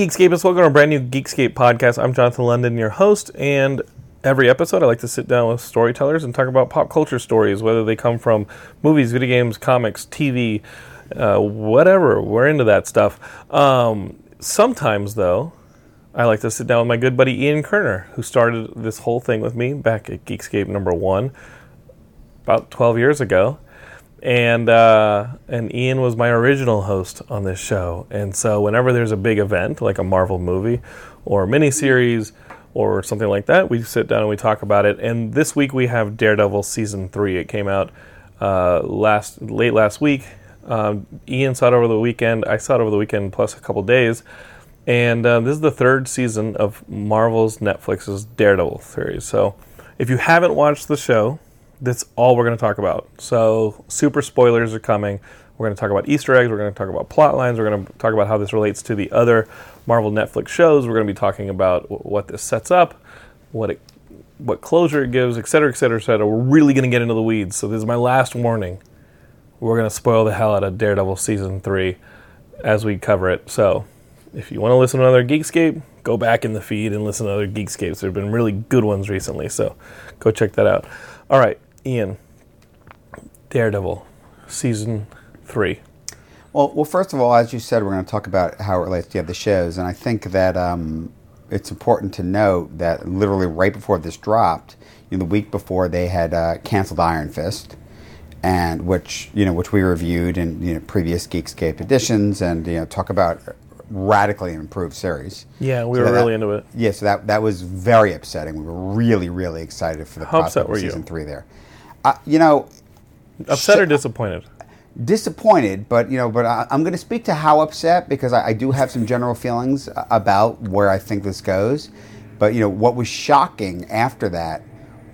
Hey Geekscapists, welcome to a brand new Geekscape podcast. I'm Jonathan London, your host, and every episode I like to sit down with storytellers and talk about pop culture stories, whether they come from movies, video games, comics, TV, uh, whatever. We're into that stuff. Um, sometimes, though, I like to sit down with my good buddy Ian Kerner, who started this whole thing with me back at Geekscape number one about 12 years ago and uh, and Ian was my original host on this show. And so whenever there's a big event like a Marvel movie or a miniseries or something like that, we sit down and we talk about it. And this week we have Daredevil season three. It came out uh, last late last week. Um, Ian saw it over the weekend. I saw it over the weekend plus a couple days. And uh, this is the third season of Marvel's Netflix's Daredevil series. So if you haven't watched the show, that's all we're going to talk about. So, super spoilers are coming. We're going to talk about Easter eggs. We're going to talk about plot lines. We're going to talk about how this relates to the other Marvel Netflix shows. We're going to be talking about what this sets up, what it, what closure it gives, et cetera, et cetera, et cetera. We're really going to get into the weeds. So, this is my last warning. We're going to spoil the hell out of Daredevil season three as we cover it. So, if you want to listen to another Geekscape, go back in the feed and listen to other Geekscapes. There have been really good ones recently, so go check that out. All right, Ian, Daredevil, season three. Well, well, first of all, as you said, we're going to talk about how it relates to the other shows, and I think that um, it's important to note that literally right before this dropped, you know, the week before they had uh, canceled Iron Fist, and which you know, which we reviewed in you know previous Geekscape editions, and you know, talk about radically improved series. Yeah, we So were that- really into it. Yeah, so that that was very upsetting. We were really, really excited for the How prospect of you? season three there. Uh, you know, Upset Sh- or disappointed? disappointed, but you know, but I, I'm going to speak to how upset because I, I do have some general feelings about where I think this goes. But you know, what was shocking after that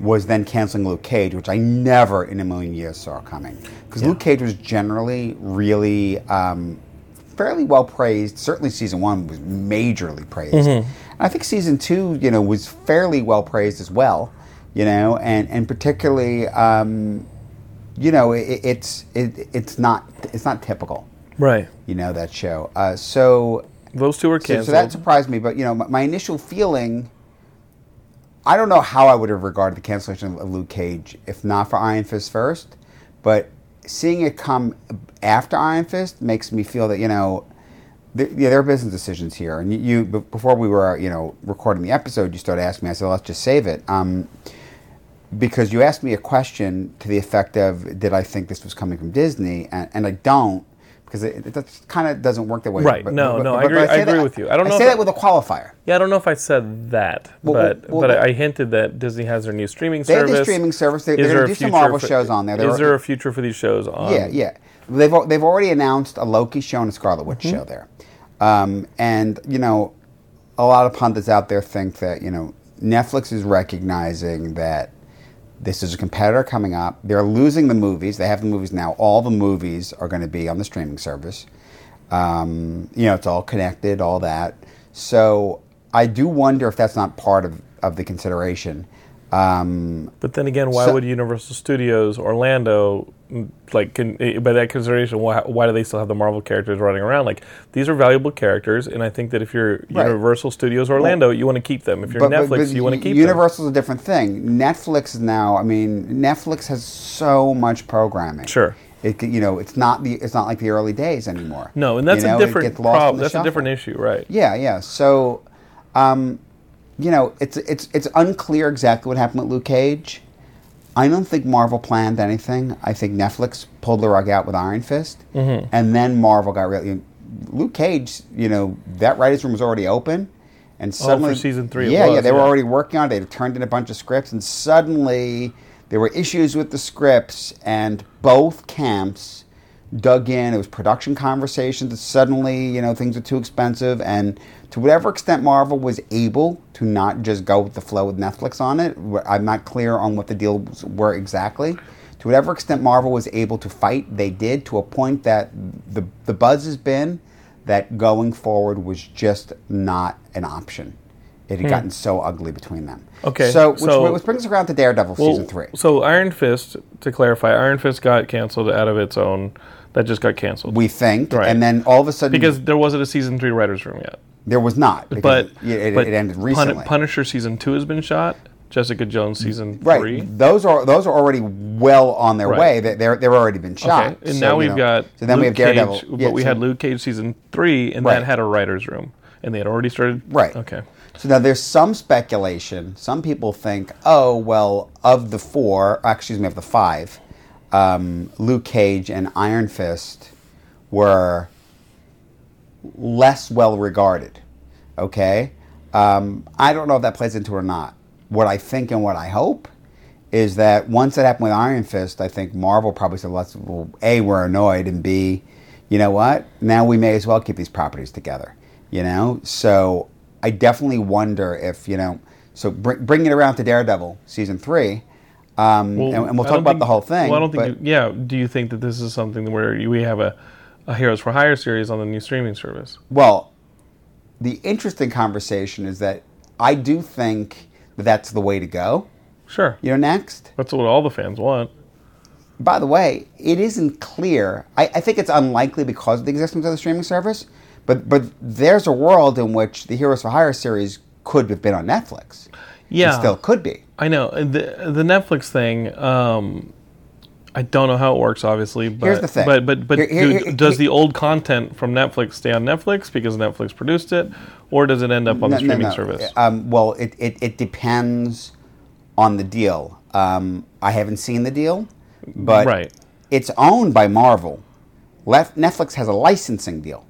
was then canceling Luke Cage, which I never in a million years saw coming. Because Luke Cage was generally really um, fairly well praised. Certainly, season one was majorly praised. And I think season two, you know, was fairly well praised as well. You know, and and particularly. Um, you know, it, it's it, it's not it's not typical. Right. You know that show. Uh, so, Those two were canceled. so that surprised me. But you know, my, my initial feeling. I don't know how I would have regarded the cancellation of Luke Cage if not for Iron Fist first, but seeing it come after Iron Fist makes me feel that you know, there, yeah, there are business decisions here. And you, you before we were you know recording the episode, you started asking me. I said, let's just save it. Um, because you asked me a question to the effect of, "Did I think this was coming from Disney?" And, and I don't, because it, it kind of doesn't work that way. Right. No, no, I agree- I say agree that- with you. I don't know say if that with a qualifier. yeah, I don't know if I said that, Well, but well, but well, I hinted that Disney has their new streaming service. They have their streaming service. They- they're there gonna do some Marvel for- shows on there. They're- Is there a future for these shows on? yeah, yeah. They've they've already announced a Loki show and a Scarlet Witch Mm-hmm. show there, um, and you know, a lot of pundits out there think that you know Netflix is recognizing that this is a competitor coming up. They're losing the movies. They have the movies now. All the movies are going to be on the streaming service. Um, you know, it's all connected, all that. So I do wonder if that's not part of, of the consideration. Um, But then again, why So- would Universal Studios Orlando like can, eh, by that consideration? Why, why do they still have the Marvel characters running around? Like these are valuable characters, and I think that if you're Right. Universal Studios Orlando, you want to keep them. If you're but- but- Netflix, but you want to keep them. Universal's a different thing. Netflix now. I mean, Netflix has so much programming. Sure. It, you know, it's not the it's not like the early days anymore. No, and that's You know, a different gets lost in problem. That's a different issue, right? Yeah, yeah. So, um, you know, it's it's it's unclear exactly what happened with Luke Cage. I don't think Marvel planned anything. I think Netflix pulled the rug out with Iron Fist, Mm-hmm. and then Marvel got really. Luke Cage, you know, that writers' room was already open, and suddenly Oh, season three Yeah, yeah, was, they were already working on it. They had turned in a bunch of scripts, and suddenly there were issues with the scripts, and both camps dug in. It was production conversations. Suddenly, you know, things were too expensive, and to whatever extent Marvel was able to not just go with the flow with Netflix on it, I'm not clear on what the deals were exactly. To whatever extent Marvel was able to fight, they did to a point that the the buzz has been that going forward was just not an option. It had gotten so ugly between them. Hmm. Okay, So, which, so- which brings us around to Daredevil season three. So Iron Fist, to clarify, Iron Fist got canceled out of its own. That just got canceled. we think, Right. and then all of a sudden, because there wasn't a season three writers room yet. There was not, But it, it, but it ended Pun- recently. Punisher season two has been shot. Jessica Jones season right, three. those are those are already well on their Right. way. They, they're they're already been shot. Okay, and So, now we've know, got so then Luke we have Daredevil, Cage, Yeah, but we so- had Luke Cage season three, and Right. that had a writers room, and they had already started. Right. Okay. So now there's some speculation. Some people think, oh well, of the four, excuse me, of the five, um, Luke Cage and Iron Fist were less well regarded. Okay, um, I don't know if that plays into it or not. What I think and what I hope is that once that happened with Iron Fist, I think Marvel probably said, "Let's well, a we're annoyed, and b, you know what? Now we may as well keep these properties together." You know, so I definitely wonder if you know. So bring, bringing it around to Daredevil season three, um, and, and we'll talk about think- the whole thing. Well, I don't think. but- you- yeah. Do you think that this is something where we have a, a Heroes for Hire series on the new streaming service? Well, the interesting conversation is that I do think that that's the way to go. Sure. You know, next. That's what all the fans want. By the way, it isn't clear. I, I think it's unlikely because of the existence of the streaming service. But but there's a world in which the Heroes for Hire series could have been on Netflix. Yeah. It still could be. I know the the Netflix thing. Um, I don't know how it works, obviously. But, Here's the thing. But but but Here- here- here- does the old content from Netflix stay on Netflix because Netflix produced it, or does it end up on the No, no, streaming no. service? Um, well, it, it, it depends on the deal. Um, I haven't seen the deal, but Right. it's owned by Marvel. Lef- Netflix has a licensing deal.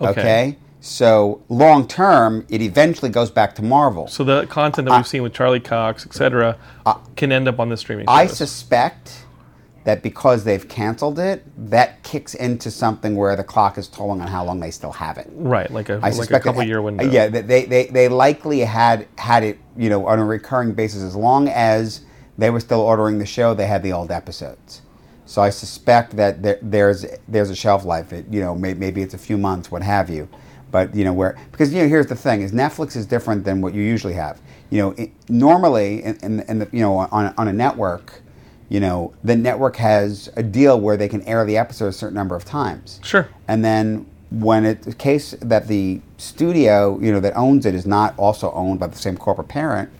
Okay. Okay. So long term, it eventually goes back to Marvel. So the content that we've seen with Charlie Cox, etc., can end up on the streaming Service. I suspect that because they've canceled it, that kicks into something where the clock is tolling on how long they still have it. right, like a I like a couple that- year window. Yeah, they, they, they likely had had it, you know, on a recurring basis as long as they were still ordering the show. They had the old episodes. So I suspect that there, there's there's a shelf life. It, you know, may, maybe it's a few months, what have you. But you know where because you know here's the thing: is Netflix is different than what you usually have. You know, it, normally in, in, in the, you know on on a network, you know the network has a deal where they can air the episode a certain number of times. Sure. And then when it's the case that the studio, you know, that owns it is not also owned by the same corporate parent,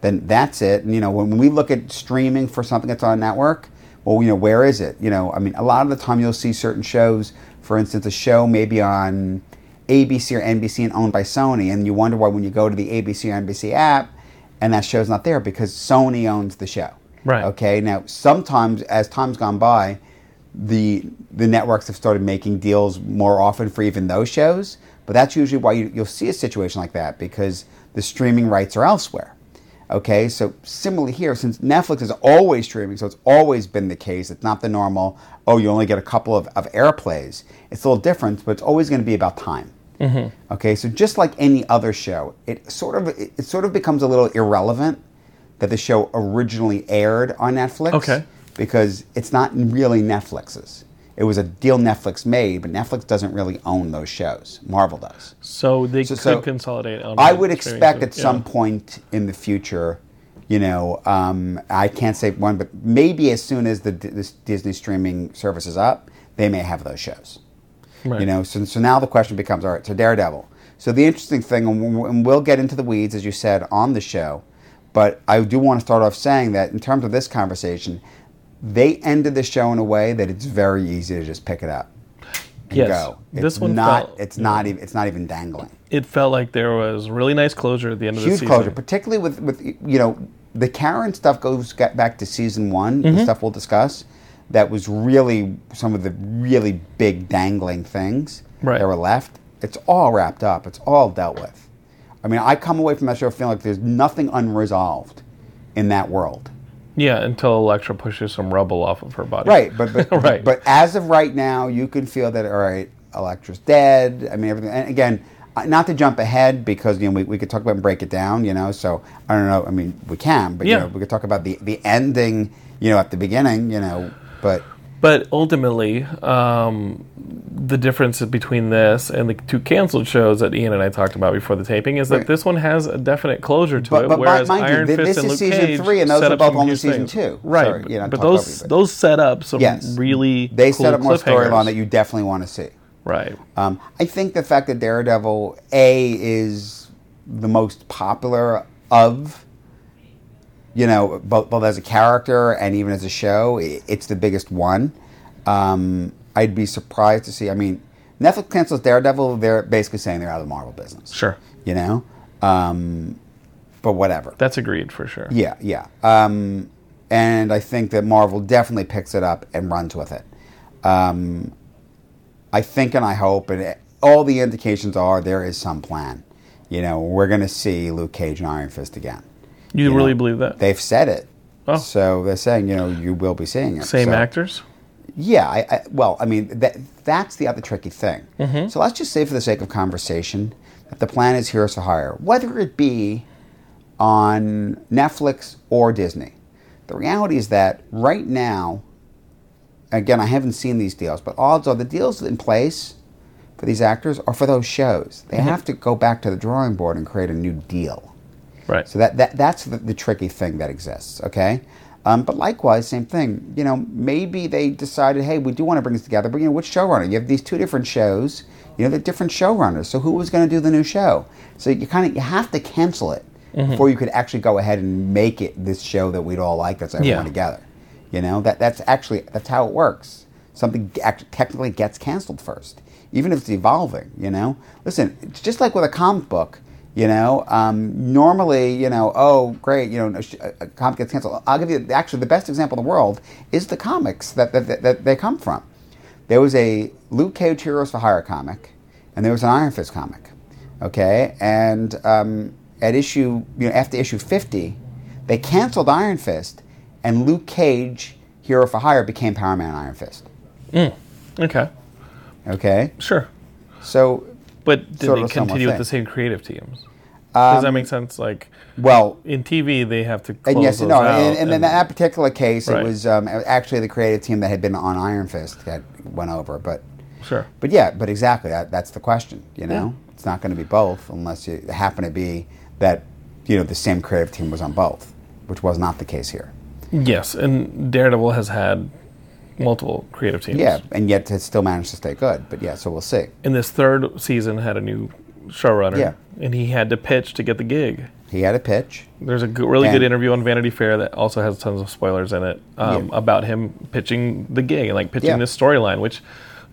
then that's it. And you know, when we look at streaming for something that's on a network, well, you know, where is it? You know, I mean, a lot of the time you'll see certain shows. For instance, a show maybe on ABC or NBC and owned by Sony, and you wonder why when you go to the ABC or NBC app, and that show's not there because Sony owns the show. Right. Okay. Now, sometimes as time's gone by, the the networks have started making deals more often for even those shows. But that's usually why you, you'll see a situation like that because the streaming rights are elsewhere. Okay, so similarly here, since Netflix is always streaming, so it's always been the case. It's not the normal. Oh, you only get a couple of, of airplays. It's a little different, but it's always going to be about time. Mm-hmm. Okay, so just like any other show, it sort of it sort of becomes a little irrelevant that the show originally aired on Netflix. Okay. Because it's not really Netflix's. It was a deal Netflix made, but Netflix doesn't really own those shows. Marvel does. So they So- could so consolidate on. I would expect at service, some point in the future, You know, um, I can't say one, but maybe as soon as the, this Disney streaming service is up, they may have those shows. Right. You know, so, so now the question becomes, all right, so Daredevil. So the interesting thing, and we'll get into the weeds, as you said, on the show, but I do want to start off saying that in terms of this conversation, they ended the show in a way that it's very easy to just pick it up and Yes. go. It's This one not. felt- it's not even. It's not even dangling. It felt like there was really nice closure at the end of the Huge season. closure, particularly with with you know the Karen stuff goes back to season one. Mm-hmm. The stuff we'll discuss. That was really some of the really big dangling things Right. that were left. It's all wrapped up. It's all dealt with. I mean, I come away from that show feeling like there's nothing unresolved in that world. Yeah, until Elektra pushes some rubble off of her body. Right, but but, Right. but as of right now, you can feel that all right, Elektra's dead. I mean, everything. And again, uh, not to jump ahead because you know we, we could talk about and break it down. You know, so I don't know. I mean, we can, but Yeah. you know, we could talk about the the ending. You know, at the beginning. You know, but But ultimately, um, the difference between this and the two canceled shows that Ian and I talked about before the taping is that Right. this one has a definite closure to But- it, but whereas mind Iron thi- Fist this and is Luke season Cage three, and those are both only season things. two. Right, Sorry, you know, but those you, but- those set up some Yes. really they cool set up more storyline that you definitely want to see. right. Um, I think the fact that Daredevil A is the most popular of, you know, both, both as a character and even as a show, it's the biggest one. Um, I'd be surprised to see. I mean, Netflix cancels Daredevil. They're basically saying they're out of the Marvel business. Sure, You know, um, but whatever. that's agreed for sure. Yeah, yeah. Um, and I think that Marvel definitely picks it up and runs with it. Um, I think and I hope, and it- all the indications are there is some plan. You know, we're going to see Luke Cage and Iron Fist again. You, You really know, believe that? They've said it. Oh. So they're saying, you know, you will be seeing it. Same So- actors? yeah, I, I, well, I mean, that, that's the other tricky thing. Mm-hmm. So let's just say, for the sake of conversation, that the plan is Heroes for Hire, whether it be on Netflix or Disney. The reality is that right now, again, I haven't seen these deals, but odds are the deals in place for these actors are for those shows. Mm-hmm. They have to go back to the drawing board and create a new deal. Right. So that, that that's the, the tricky thing that exists. Okay, um, but likewise, same thing. You know, maybe they decided, hey, we do want to bring this together, but you know, which showrunner? You have these two different shows. You know, they're different showrunners. So who was going to do the new show? So you kind of you have to cancel it before you could actually go ahead and make it this show that we'd all like. That's everyone Yeah. together. You know, that that's actually that's how it works. Something act- technically gets canceled first, even if it's evolving. You know, listen, it's just like with a comic book. You know, um, normally, you know, oh, great, you know, a, a comic gets canceled. I'll give you actually the best example in the world is the comics that that, that, that they come from. There was a Luke Cage Heroes for Hire comic, and there was an Iron Fist comic. Okay, and um, at issue, you know, after issue fifty, they canceled Iron Fist, and Luke Cage Hero for Hire became Power Man Iron Fist. Okay. Okay, Sure. so But did Sort they of a somewhat continue with thing. the same creative teams? Does that Um, make sense? Like well, in TV, they have to close And yes, no, out. and, and in that particular case, Right. it was um, actually the creative team that had been on Iron Fist that went over. But, sure. but yeah, but exactly that, that's the question. You know, it's not going to be both unless you happen to be that you know the same creative team was on both, which was not the case here. Yes, and Daredevil has had multiple creative teams. Yeah, and yet it still managed to stay good. But yeah, so we'll see. And this third season had a new showrunner. Yeah. And he had to pitch to get the gig. He had a pitch. There's a g- really good interview on Vanity Fair that also has tons of spoilers in it um, Yeah. about him pitching the gig and like pitching Yeah. this storyline, which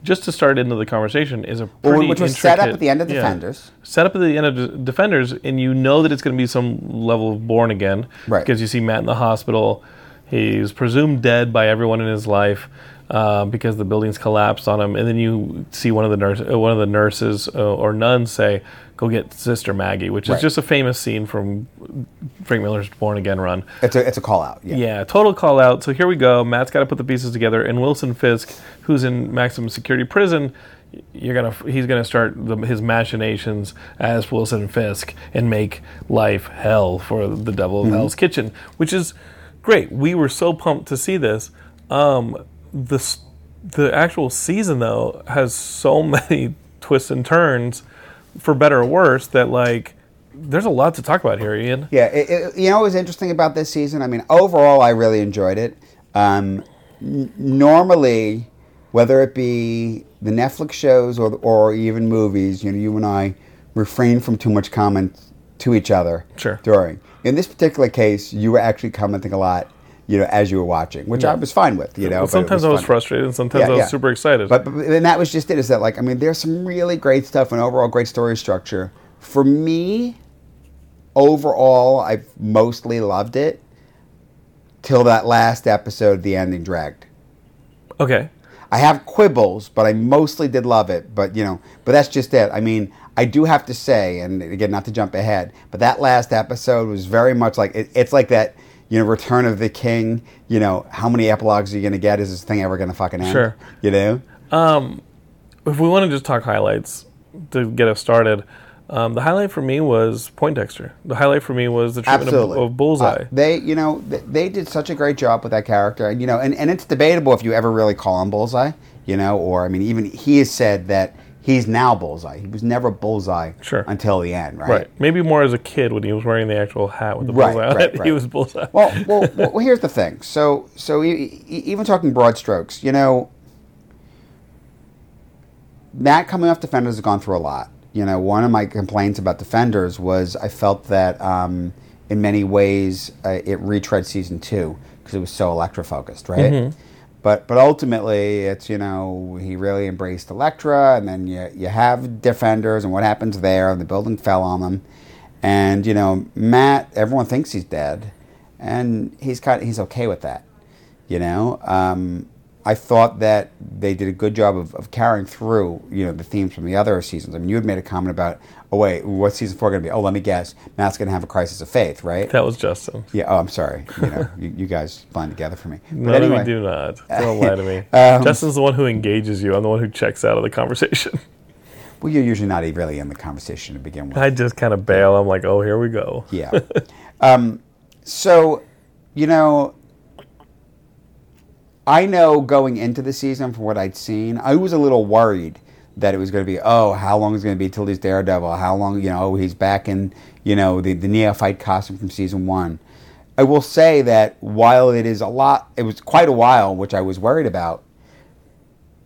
just to start into the conversation is a pretty Well, which was set up at the end of yeah. Defenders. Set up at the end of De- Defenders, and you know that it's going to be some level of Born Again, Right. Because you see Matt in the hospital. He's presumed dead by everyone in his life uh, because the building's collapsed on him, and then you see one of the nurse, uh, one of the nurses uh, or nuns say, "Go get Sister Maggie," which Right. is just a famous scene from Frank Miller's Born Again run. It's a it's a call out. Yeah. Yeah, total call out. So here we go. Matt's got to put the pieces together, and Wilson Fisk, who's in maximum security prison, you're gonna he's gonna start the, his machinations as Wilson Fisk and make life hell for the Devil of Hell's Kitchen, which is great. We were so pumped to see this. Um, the the actual season though has so many twists and turns, for better or worse, that like there's a lot to talk about here, Ian. Yeah, it, it, you know what was interesting about this season? I mean, overall, I really enjoyed it. Um, n- normally, whether it be the Netflix shows or, or even movies, you know, you and I refrain from too much comment to each other Sure. during. In this particular case, you were actually commenting a lot, you know, as you were watching, which I was fine with, you know. Well, but it sometimes I was fun. frustrated, and sometimes I was super excited. But, but and that was just it. Is that like I mean, there's some really great stuff and overall great story structure. For me, overall, I mostly loved it till that last episode. The ending dragged. okay, I have quibbles, but I mostly did love it. But you know, but that's just it. I mean, I do have to say, and again, not to jump ahead, but that last episode was very much like it, it's like that. You know, Return of the King. You know, how many epilogues are you going to get? Is this thing ever going to fucking end? Sure. You know. Um, if we want to just talk highlights to get us started, um, the highlight for me was Poindexter. The highlight for me was the treatment of, of Bullseye. Uh, they, you know, th- they did such a great job with that character, and you know, and, and it's debatable if you ever really call him Bullseye, you know, or I mean, even he has said that he's now Bullseye. He was never Bullseye Sure. until the end, right? right. Maybe more as a kid when he was wearing the actual hat with the Right, bullseye right, right. He was Bullseye. Well, well, well, here's the thing. So, so even talking broad strokes, you know, Matt coming off Defenders has gone through a lot. You know, one of my complaints about Defenders was I felt that um, in many ways uh, it retread season two because it was so Elektra focused, right? But but ultimately, it's you know he really embraced Elektra, and then you you have Defenders, and what happens there? And the building fell on them, and you know Matt. Everyone thinks he's dead, and he's kind of, he's okay with that. You know, um, I thought that they did a good job of, of carrying through, you know, the themes from the other seasons. I mean, you had made a comment about, oh wait, what's season four going to be? Oh, let me guess, Matt's going to have a crisis of faith, right? that was Justin. yeah. Oh, I'm sorry. You know, you, you guys blend together for me. But No, anyway, we do not. Don't lie to me. Um, Justin's the one who engages you. I'm the one who checks out of the conversation. well, you're usually not really in the conversation to begin with. I just kind of bail. I'm like, oh, here we go. Yeah. um, so, you know, I know going into the season from what I'd seen, I was a little worried that it was going to be, oh, how long is it going to be till he's Daredevil? How long, you know, he's back in, you know, the, the neophyte costume from season one. I will say that while it is a lot, it was quite a while, which I was worried about,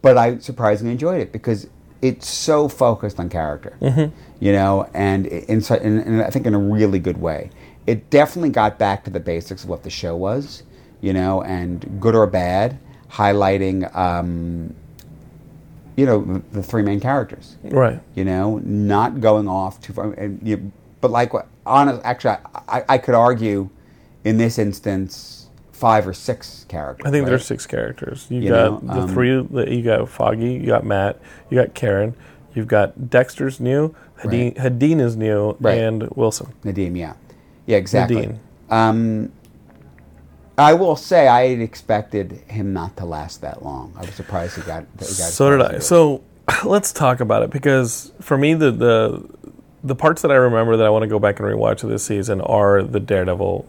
but I surprisingly enjoyed it because it's so focused on character, mm-hmm. you know, and in, in I think in a really good way. It definitely got back to the basics of what the show was, you know, and good or bad, highlighting, um, you know, the, the three main characters Right. you know, not going off too far. And you, but like, honest, actually, I, I could argue in this instance five or six characters. I think right? there's six characters. You, You got know, the um, three. That you got Foggy. You got Matt. You got Karen. You've got Dexter's new. Hadeen, Hadeen is new, Right. and Wilson. Nadeem. Yeah, yeah, exactly. Nadine. Um, I will say I expected him not to last that long. I was surprised he got. That he got So did I. So let's talk about it because for me, the the the parts that I remember that I want to go back and rewatch of this season are the Daredevil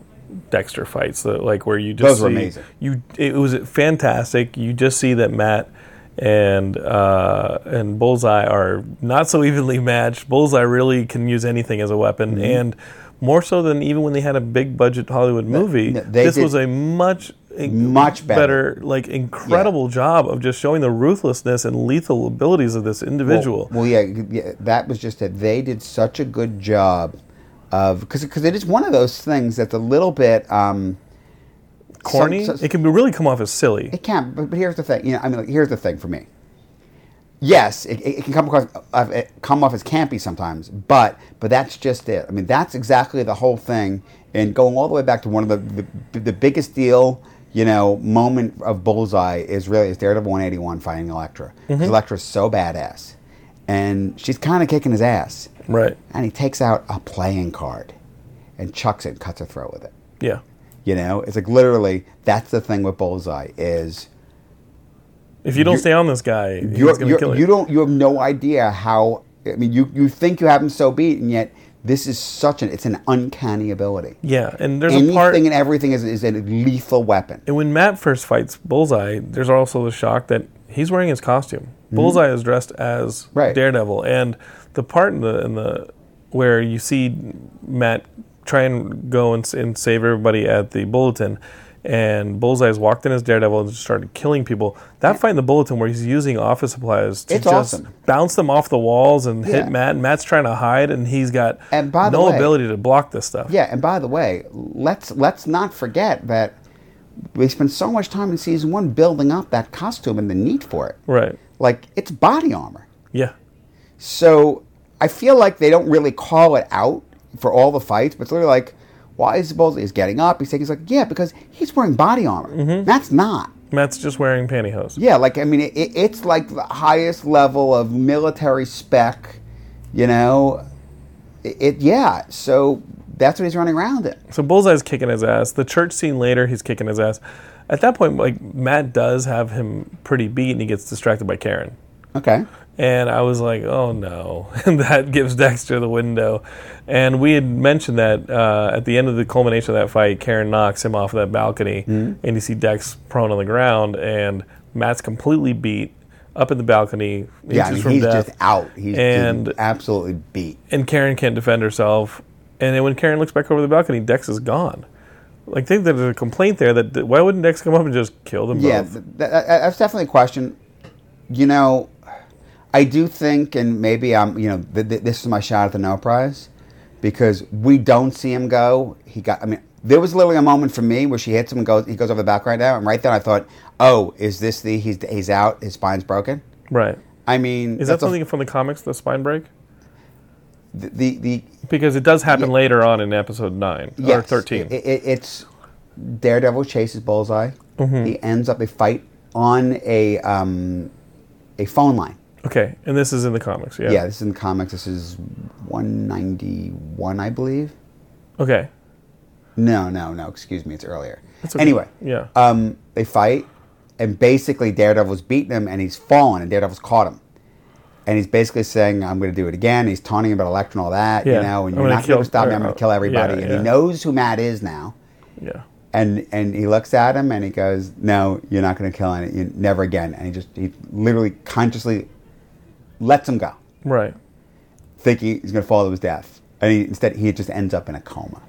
Dexter fights. The like where you just Those were amazing. You it was fantastic. You just see that Matt and uh, and Bullseye are not so evenly matched. Bullseye really can use anything as a weapon, Mm-hmm. and more so than even when they had a big budget Hollywood movie. no, this was a much Much better. like incredible job of just showing the ruthlessness and lethal abilities of this individual. Well, well, yeah, yeah, that was just that They did such a good job of because because it is one of those things that's a little bit um, Corny. some- some- it can be really come off as silly. It can, but, but here's the thing. You know, I mean, like, here's the thing for me. Yes, it, it can come across, uh, it come off as campy sometimes, but but that's just it. I mean, that's exactly the whole thing. And going all the way back to one of the the, the biggest deal, you know, moment of Bullseye is really is Daredevil 181 fighting Elektra. Because Elektra's so badass, and she's kind of kicking his ass. Right. And he takes out a playing card, and chucks it and cuts her throat with it. Yeah. You know, it's like literally that's the thing with Bullseye is If you don't stay on this guy, he's you're, going to kill you. you don't you have no idea how I mean you you think you have him so beat and yet this is such an it's an uncanny ability. yeah, and there's Anything a part. and everything is, is a lethal weapon. And when Matt first fights Bullseye, there's also the shock that he's wearing his costume. Bullseye is dressed as Mm-hmm. Right. Daredevil, and the part in the in the where you see Matt try and go and, and save everybody at the bulletin. And Bullseye's walked in as Daredevil and just started killing people. That fight in the bulletin where he's using office supplies to It's just awesome. bounce them off the walls and Yeah. hit Matt. And Matt's trying to hide, and he's got And by the no way- ability to block this stuff. Yeah, and by the way, let's let's not forget that we spent so much time in season one building up that costume and the need for it. Right. Like it's body armor. Yeah. So I feel like they don't really call it out for all the fights, but it's literally like, why is Bullseye? He's getting up. He's taking. He's like, yeah, because he's wearing body armor. Mm-hmm. That's not. Matt's just wearing pantyhose. Yeah, like I mean, it, it, it's like the highest level of military spec. You know, it, it. Yeah, so that's what he's running around in. So Bullseye's kicking his ass. The church scene later, he's kicking his ass. At that point, like Matt does have him pretty beat, and he gets distracted by Karen. Okay. And I was like, oh no. And that gives Dexter the window. And we had mentioned that uh, at the end of the culmination of that fight, Karen knocks him off of that balcony, Mm-hmm. and you see Dex prone on the ground, and Matt's completely beat up in the balcony, Yeah, I mean, from he's death. just out. He's And- just absolutely beat. and Karen can't defend herself. And then when Karen looks back over the balcony, Dex is gone. Like, I think there's a complaint there that why wouldn't Dex come up and just kill them Yeah, both? th- th- that's definitely a question. You know, I do think, and maybe I'm, you know, th- th- this is my shot at the no prize because we don't see him go. He got. I mean, there was literally a moment for me where she hits him and goes. He goes over the back right now, and right then I thought, oh, is this the he's he's out? His spine's broken. Right. I mean, Is that that's a- something from the comics, the spine break? the the, the Because it does happen later on in episode 9 or 13. It, it, it's Daredevil chases Bullseye. Mm-hmm. He ends up a fight on a um, a phone line. Okay, and this is in the comics, yeah? Yeah, this is in the comics. This is 191, I believe. Okay. No, no, no. Excuse me. It's earlier. That's okay. Anyway, Yeah. um, they fight, and basically Daredevil's beating him, and he's fallen, and Daredevil's caught him, and he's basically saying, "I'm going to do it again." He's taunting him about and all that, Yeah. you know, and I'm you're not going to stop me. I'm going to kill everybody, yeah, and yeah. he knows who Matt is now. Yeah. And and he looks at him and he goes, "No, you're not going to kill any, you, never again." And he just he literally consciously lets him go, Right. thinking he's going to fall to his death, and he, instead he just ends up in a coma.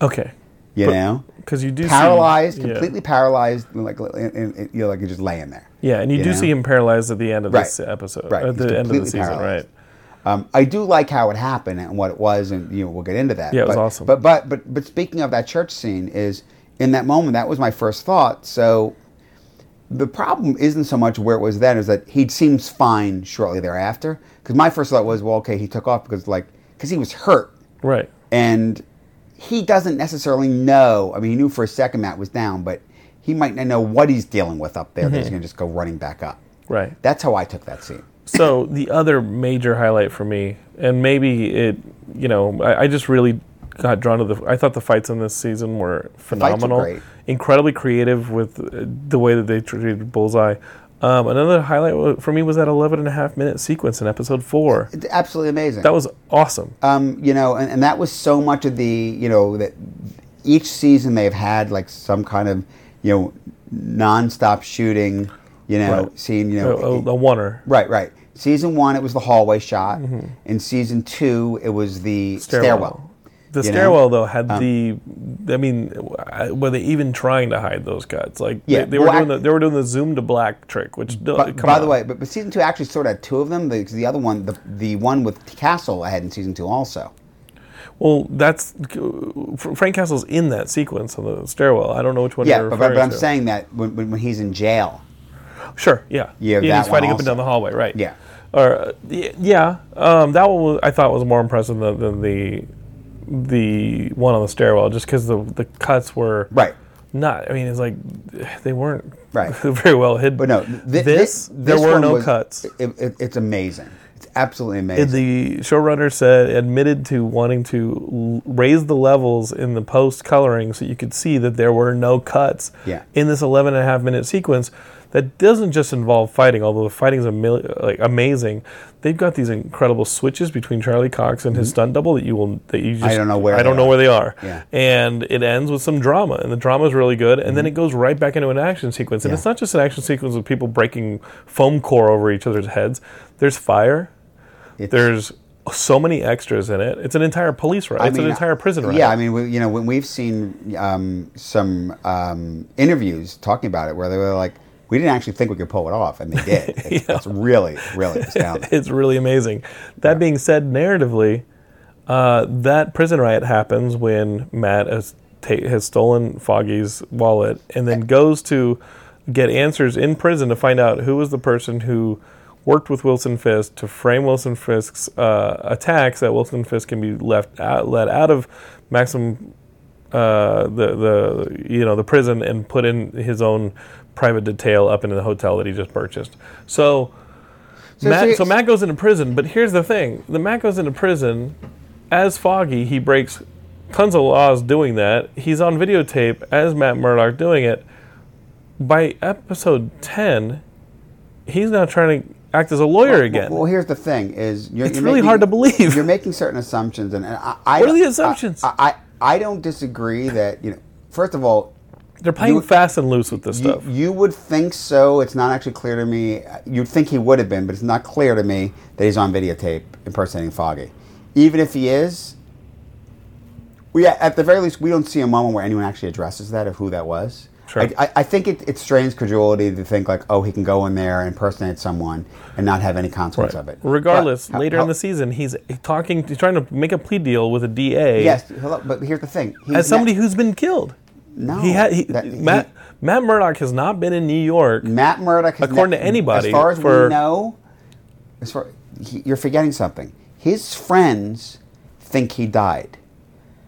Okay. You But- know, Because you do see- paralyzed, yeah. completely paralyzed, like in, in- you know, like you're just laying there. Yeah, and you, you do know? see him paralyzed at the end of Right. this episode, Right. at He's the end of the season, paralyzed. right? Um, I do like how it happened and what it was, and you know we'll get into that. Yeah, it was but, awesome. But but but but speaking of that church scene, is in that moment that was my first thought. So the problem isn't so much where it was then, is that he seems fine shortly thereafter. Because my first thought was, well, okay, he took off because like because he was hurt, Right. and he doesn't necessarily know. I mean, he knew for a second Matt was down, but he might not know what he's dealing with up there. That Mm-hmm. he's going to just go running back up. Right. That's how I took that scene. So the other major highlight for me, and maybe it, you know, I, I just really got drawn to the. I thought the fights in this season were phenomenal, great. Incredibly creative with uh, the way that they treated Bullseye. Um, another highlight for me was that 11 and a half minute sequence in episode four. It's absolutely amazing. That was awesome. um, you know, and, and that was so much of the, you know, that each season they've had like some kind of, you know, non-stop shooting, you know, Right. scene, you know, a, a oneer. right, right. Season one, it was the hallway shot. In season two, it was the stairwell. The you know? stairwell, though, had Um, the. I mean, were they even trying to hide those cuts? Like, Yeah, they, they were well, doing the they were doing the zoom to black trick, which But, by the way, but, but season two actually sort of had two of them. because the other one, the the one with Castle, I had in season two also. Well, that's Frank Castle's in that sequence on the stairwell. I don't know which one. Yeah, but, but, but I'm to. saying that when, when, he's in jail. Sure. Yeah. Yeah, he's fighting one up and down the hallway, right? Yeah. Or uh, yeah, um, that one was, I thought was more impressive than, than the the one on the stairwell, just because the the cuts were Right. Not. I mean, it's like they weren't Right. very well hidden. But no, th- this, this, there were no was- cuts. It, it, it's amazing. It's absolutely amazing. the showrunner said admitted to wanting to l- raise the levels in the post coloring so you could see that there were no cuts Yeah. in this 11 and a half minute sequence that doesn't just involve fighting although the fighting is ama- like amazing they've got these incredible switches between charlie cox and his stunt double that you will that you just Mm-hmm. don't know where i don't know are. where they are Yeah. and it ends with some drama and the drama is really good and then it goes right back into an action sequence and Mm-hmm. Yeah. it's not just an action sequence with people breaking foam core over each other's heads there's fire It's- there's so many extras in it. It's an entire police riot. It's an entire prison riot. Yeah, I mean, we, you know, when we've seen um, some um, interviews talking about it where they were like, we didn't actually think we could pull it off, and they did. It's, it's really, really astounding. it's really amazing. That being said, narratively, uh, that prison riot happens when Matt has ta- has stolen Foggy's wallet and then goes to get answers in prison to find out who was the person who worked with Wilson Fisk to frame Wilson Fisk's uh, attacks that Wilson Fisk can be left out, let out of maximum uh, the the you know the prison and put in his own private detail up into the hotel that he just purchased. So, So Matt, so Matt goes into prison, but here's the thing: the Matt goes into prison as Foggy. He breaks tons of laws doing that. He's on videotape as Matt Murdock doing it. By episode ten, he's now trying to act as a lawyer again. Well, here's the thing: is you're, It's you're really making- hard to believe. You're making certain assumptions, and, and I, I What are the assumptions? I, I I don't disagree that you know. First of all, They're playing you- fast and loose with this you, stuff. you would think so. It's not actually clear to me. You'd think he would have been, but it's not clear to me that he's on videotape impersonating Foggy. Even if he is, we at the very least we don't see a moment where anyone actually addresses that of who that was. Sure. I, I, I think it, it strains credulity to think like, oh, he can go in there and impersonate someone and not have any consequence of it. Regardless, But later how- in the season, he's talking. He's trying to make a plea deal with a DA. yes, hello, but here's the thing: He's as somebody who's been killed. No, he had he, that- he- Matt Matt Murdock has not been in New York. Matt Murdock, has According to anybody, as far as for- we know, as far he, you're forgetting something. His friends think he died.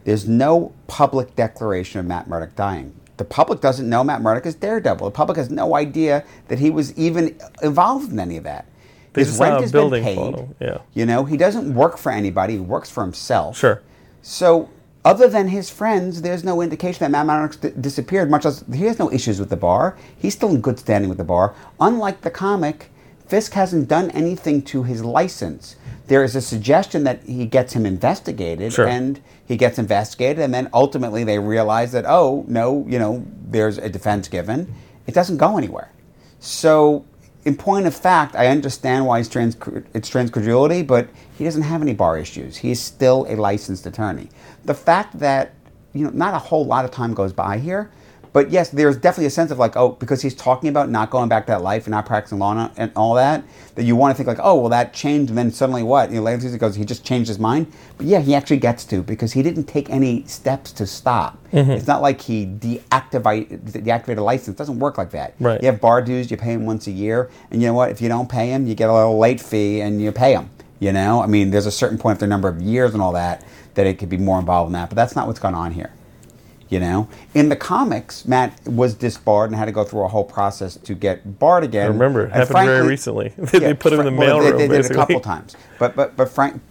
There's no public declaration of Matt Murdock dying. The public doesn't know Matt Murdock is Daredevil. The public has no idea that he was even involved in any of that. They His rent has been paid. photo, yeah. You know, he doesn't work for anybody. He works for himself. Sure. So, other than his friends, there's no indication that Matt Murdock d- disappeared. Much as he has no issues with the bar, he's still in good standing with the bar. Unlike the comic, Fisk hasn't done anything to his license. There is a suggestion that he gets him investigated, Sure. and he gets investigated, and then ultimately they realize that oh no, you know, there's a defense given. It doesn't go anywhere. So, in point of fact, I understand why it's trans, it's trans but he doesn't have any bar issues. He's still a licensed attorney. The fact that you know not a whole lot of time goes by here, but yes, there's definitely a sense of like, oh, because he's talking about not going back to that life and not practicing law and- all that, that you want to think like, oh, well, that changed, and then suddenly what? You know, later in the season it goes, he just changed his mind. But yeah, he actually gets to because he didn't take any steps to stop. Mm-hmm. It's not like he deactivate, deactivated a license. It doesn't work like that. Right. You have bar dues, you pay him once a year, and you know what? If you don't pay him, you get a little late fee, and you pay him. You know, I mean, there's a certain point after a number of years and all that that it could be more involved in that, but that's not what's going on here. You know, in the comics, Matt was disbarred and had to go through a whole process to get barred again. I remember it And happened very recently. they yeah, put him in the Fra- well, mailroom. They, they did a couple times, but but but Frank,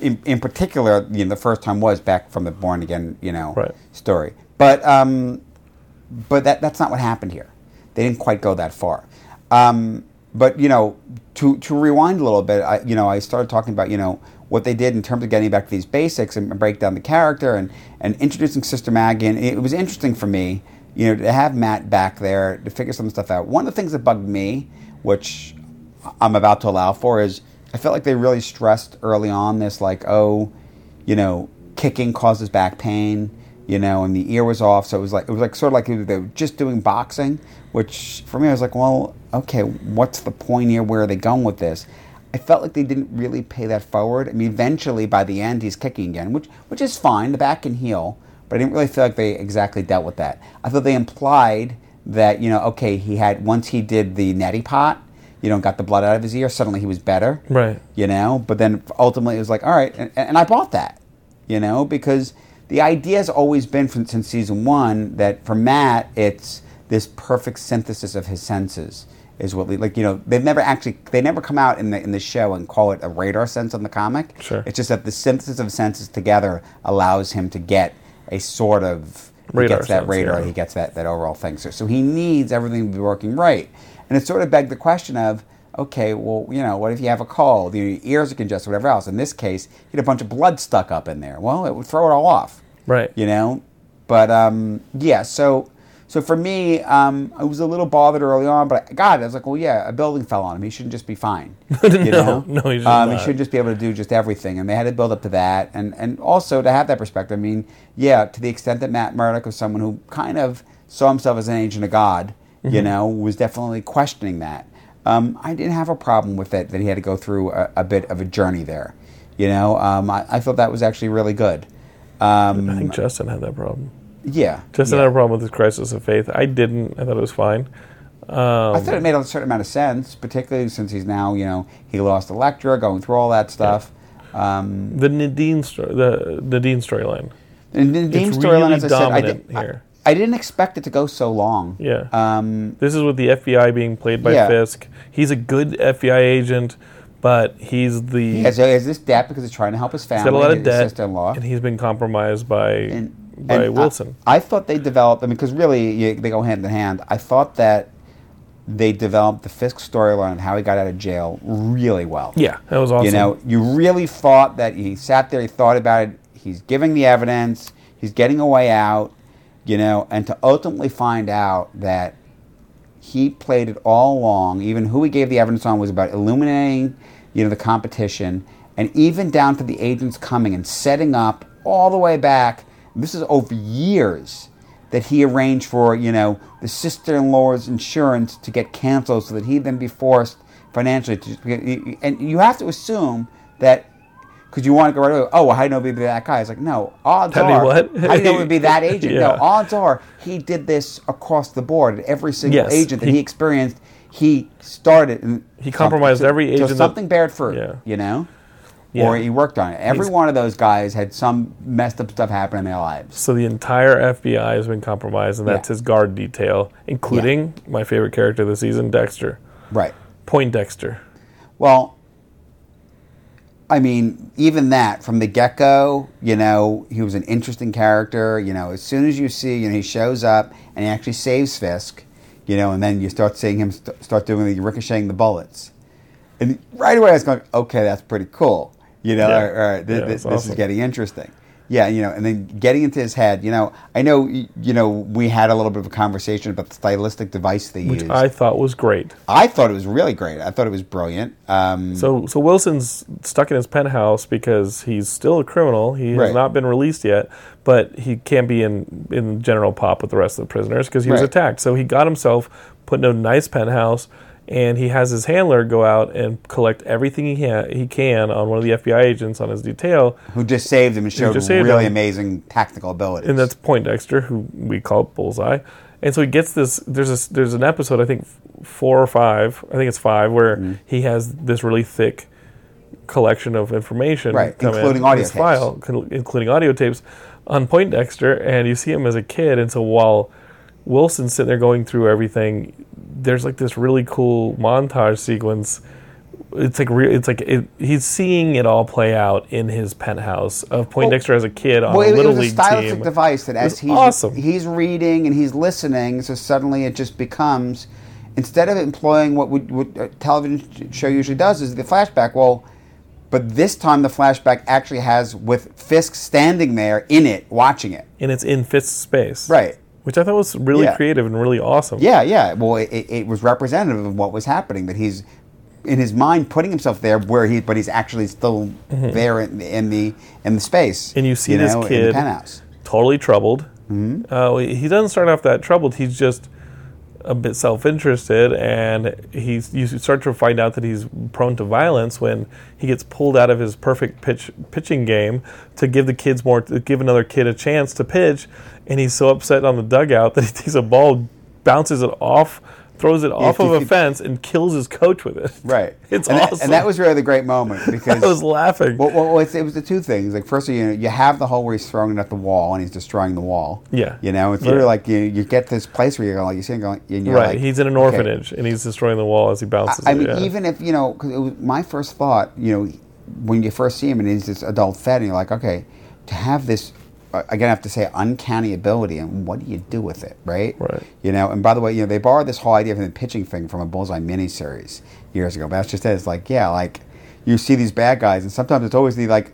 in, in particular, you know, the first time was back from the Born Again, you know, Right. story. But um, but that that's not what happened here. They didn't quite go that far. Um, but you know, to to rewind a little bit, I you know I started talking about you know what they did in terms of getting back to these basics and break down the character and and introducing Sister Maggie. And it was interesting for me, you know, to have Matt back there to figure some stuff out. One of the things that bugged me, which I'm about to allow for, is I felt like they really stressed early on this like oh, you know, kicking causes back pain you know, and the ear was off. So it was like it was like sort of like they were just doing boxing, which for me I was like, well, okay, what's the point here? Where are they going with this? I felt like they didn't really pay that forward. I mean, eventually by the end he's kicking again, which which is fine. The back can heal, but I didn't really feel like they exactly dealt with that. I thought they implied that you know, okay, he had once he did the neti pot, you know, got the blood out of his ear. Suddenly he was better, Right. you know. But then ultimately it was like, all right, and, and I bought that, you know, because the idea has always been from, since season one that for Matt it's this perfect synthesis of his senses is what we- like you know they've never actually they never come out in the in the show and call it a radar sense on the comic. Sure. It's just that the synthesis of senses together allows him to get a sort of he gets that sense, radar, yeah. he gets that, that overall thing. So, so he needs everything to be working right. And it sort of begged the question of, okay, well, you know, what if you have a cold, your ears are congested, whatever else? In this case, he had a bunch of blood stuck up in there. Well, it would throw it all off. Right. You know? But um, yeah, so So for me, um, I was a little bothered early on, but I, God, I was like, well, yeah, a building fell on him. He shouldn't just be fine. You No, know? no, he should um, He should just be able to do just everything, and they had to build up to that, and and also to have that perspective. I mean, yeah, to the extent that Matt Murdock was someone who kind of saw himself as an agent of God, Mm-hmm. you know, was definitely questioning that. Um, I didn't have a problem with it that he had to go through a, a bit of a journey there. You know, um, I, I thought that was actually really good. Um, I think Justin had that problem. Yeah, Just yeah. had a problem with this crisis of faith. I didn't. I thought it was fine. I thought it made a certain amount of sense, particularly since he's now, you know, he lost Elektra, going through all that stuff. Um, The Nadeem story, the Nadeem storyline. the Dean It's storyline, really as I said, I, did, here. I didn't expect it to go so long. Yeah. Um, This is with the FBI being played by Yeah. Fisk. He's a good FBI agent, but he's the he has, he has this debt because he's trying to help his family, he's got a lot of debt, and he's been compromised by and, by and I- Wilson. I, thought they developed. I mean, because really you, they go hand in hand. I thought that they developed the Fisk storyline of how he got out of jail really well. yeah, that was awesome. You know, you really thought that he sat there, he thought about it, he's giving the evidence, he's getting a way out, you know, and to ultimately find out that he played it all along, even who he gave the evidence on was about illuminating, you know, the competition, and even down to the agents coming and setting up all the way back. This is over years that he arranged for, you know, the sister-in-law's insurance to get canceled so that he'd then be forced financially to, and you have to assume that because you want to go right away. Oh, well, how do you know it'd be that guy? It's like no. Odds you are. what? How do you know it would be that agent? No. Odds are he did this across the board. At every single Yes, agent that he- he, experienced, he started. He compromised every agent that- something bared fruit. Yeah. You know. Yeah. Or he worked on it. Every He's- one of those guys had some messed up stuff happen in their lives. So the entire FBI has been compromised, and that's Yeah. his guard detail, including my favorite character of the season, Dexter, Right. Point Dexter. Well, I mean, even that from the get go, you know, he was an interesting character. You know, as soon as you see, you know, he shows up and he actually saves Fisk, you know, and then you start seeing him st- start doing the ricocheting the bullets. And right away I was going, okay, that's pretty cool. You know, Yeah. all right, all right, th- Yeah, this awesome. is getting interesting. Yeah, you know, and then getting into his head, you know, I know, you know, we had a little bit of a conversation about the stylistic device they which used. Which I thought was great. I thought it was really great. I thought it was brilliant. Um, So, so Wilson's stuck in his penthouse because he's still a criminal. He has Right. not been released yet, but he can't be in in general pop with the rest of the prisoners because he was Right. attacked. So he got himself put in a nice penthouse, and he has his handler go out and collect everything he ha- he can on one of the FBI agents on his detail, who just saved him and showed saved really him. amazing tactical abilities. and that's Poindexter, who we call Bullseye. And so he gets this. There's this. There's an episode, I think four or five. I think it's five, where Mm-hmm. he has this really thick collection of information, Right, including in audio tapes. file, including audio tapes on Poindexter, and you see him as a kid. And so while Wilson's sitting there going through everything, there's like this really cool montage sequence. It's like re- it's like it, he's seeing it all play out in his penthouse of Poindexter as a kid on well, a it, it little was a league stylistic team. device that as he's awesome. he's reading and he's listening, so suddenly it just becomes instead of employing what would, what uh, a television show usually does is the flashback. Well, but this time the flashback actually has with Fisk standing there in it, watching it. and it's in Fisk's space, Right. Which I thought was really Yeah. creative and really awesome. Yeah, yeah. Well, it, it, was representative of what was happening. That he's in his mind putting himself there, where he, but he's actually still there in, in the in the space. Mm-hmm. And you see this know, in kid- the penthouse. totally troubled. Mm-hmm. Uh, he doesn't start off that troubled. He's just a bit self-interested, and he's you start to find out that he's prone to violence when he gets pulled out of his perfect pitch pitching game to give the kids more to give another kid a chance to pitch, and he's so upset on the dugout that he takes a ball, bounces it off. Throws it off of a fence and kills his coach with it. Right. It's and awesome. That, and that was really the great moment because I was laughing. Well, well, it's, it was the two things. Like first, you know, you have the whole where he's throwing it at the wall and he's destroying the wall. Yeah. You know, it's Yeah. literally like you you get this place where you're going, like you see him going, and you're right. like, he's in an okay. orphanage and he's destroying the wall as he bounces. I it, mean, yeah. even if you know, because it was my first thought, you know, when you first see him and he's this adult fed, and you're like, okay, to have this, again, I have to say, uncanny ability, and what do you do with it, right? Right. You know, and by the way, you know, they borrowed this whole idea from the pitching thing from a Bullseye miniseries years ago. But that's just it. It's like, yeah, like you see these bad guys, and sometimes it's always the like.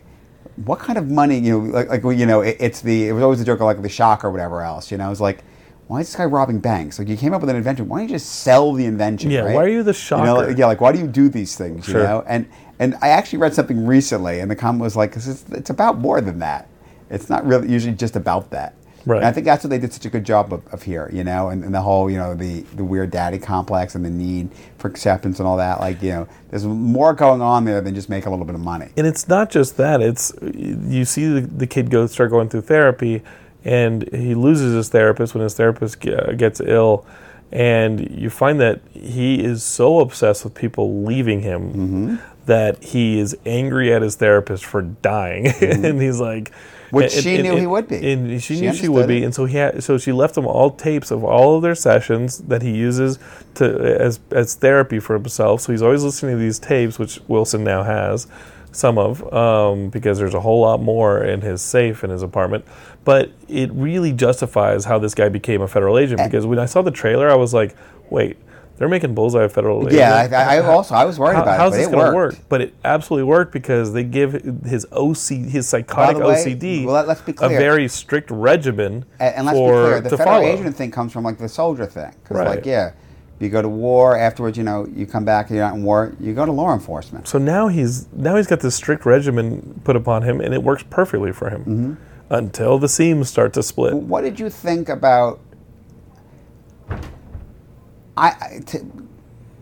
What kind of money, you know, like, like you know, it, it's the, it was always the joke of like the shock or whatever else, you know, it's like, why is this guy robbing banks? Like you came up with an invention. Why don't you just sell the invention? Yeah, right? why are you the You know, shocker? like, yeah, like why do you do these things? Sure. You know, and and I actually read something recently, and the comment was like, "This is- it's about more than that. It's not really usually just about that." Right. And I think that's what they did such a good job of, of here, you know, and, and the whole, you know, the the weird daddy complex and the need for acceptance and all that. Like, you know, there's more going on there than just make a little bit of money. and it's not just that it's you see the, the kid go start going through therapy and he loses his therapist when his therapist gets ill and you find that he is so obsessed with people leaving him Mm-hmm. that he is angry at his therapist for dying and he's like Mm-hmm. Which and- she and- knew and- he would be. and she, She knew she would understood be it. and so he had so she left him all tapes of all of their sessions that he uses to as as therapy for himself. So he's always listening to these tapes, which Wilson now has some of, um, because there's a whole lot more in his safe in his apartment. But it really justifies how this guy became a federal agent. Because when I saw the trailer, I was like, wait. They're making Bullseye federal agent. Yeah, I, I also I was worried How- about how's it, this going to work? But it absolutely worked because they give his OC, his psychotic way, OCD, well, let- let's be a very strict regimen And, and let's be for clear, the federal follow. agent thing comes from like the soldier thing. Because Right. like, yeah, you go to war afterwards. You know, you come back, and you're not in war. You go to law enforcement. So now he's now he's got this strict regimen put upon him, and it works perfectly for him Mm-hmm. until the seams start to split. What did you think about? I,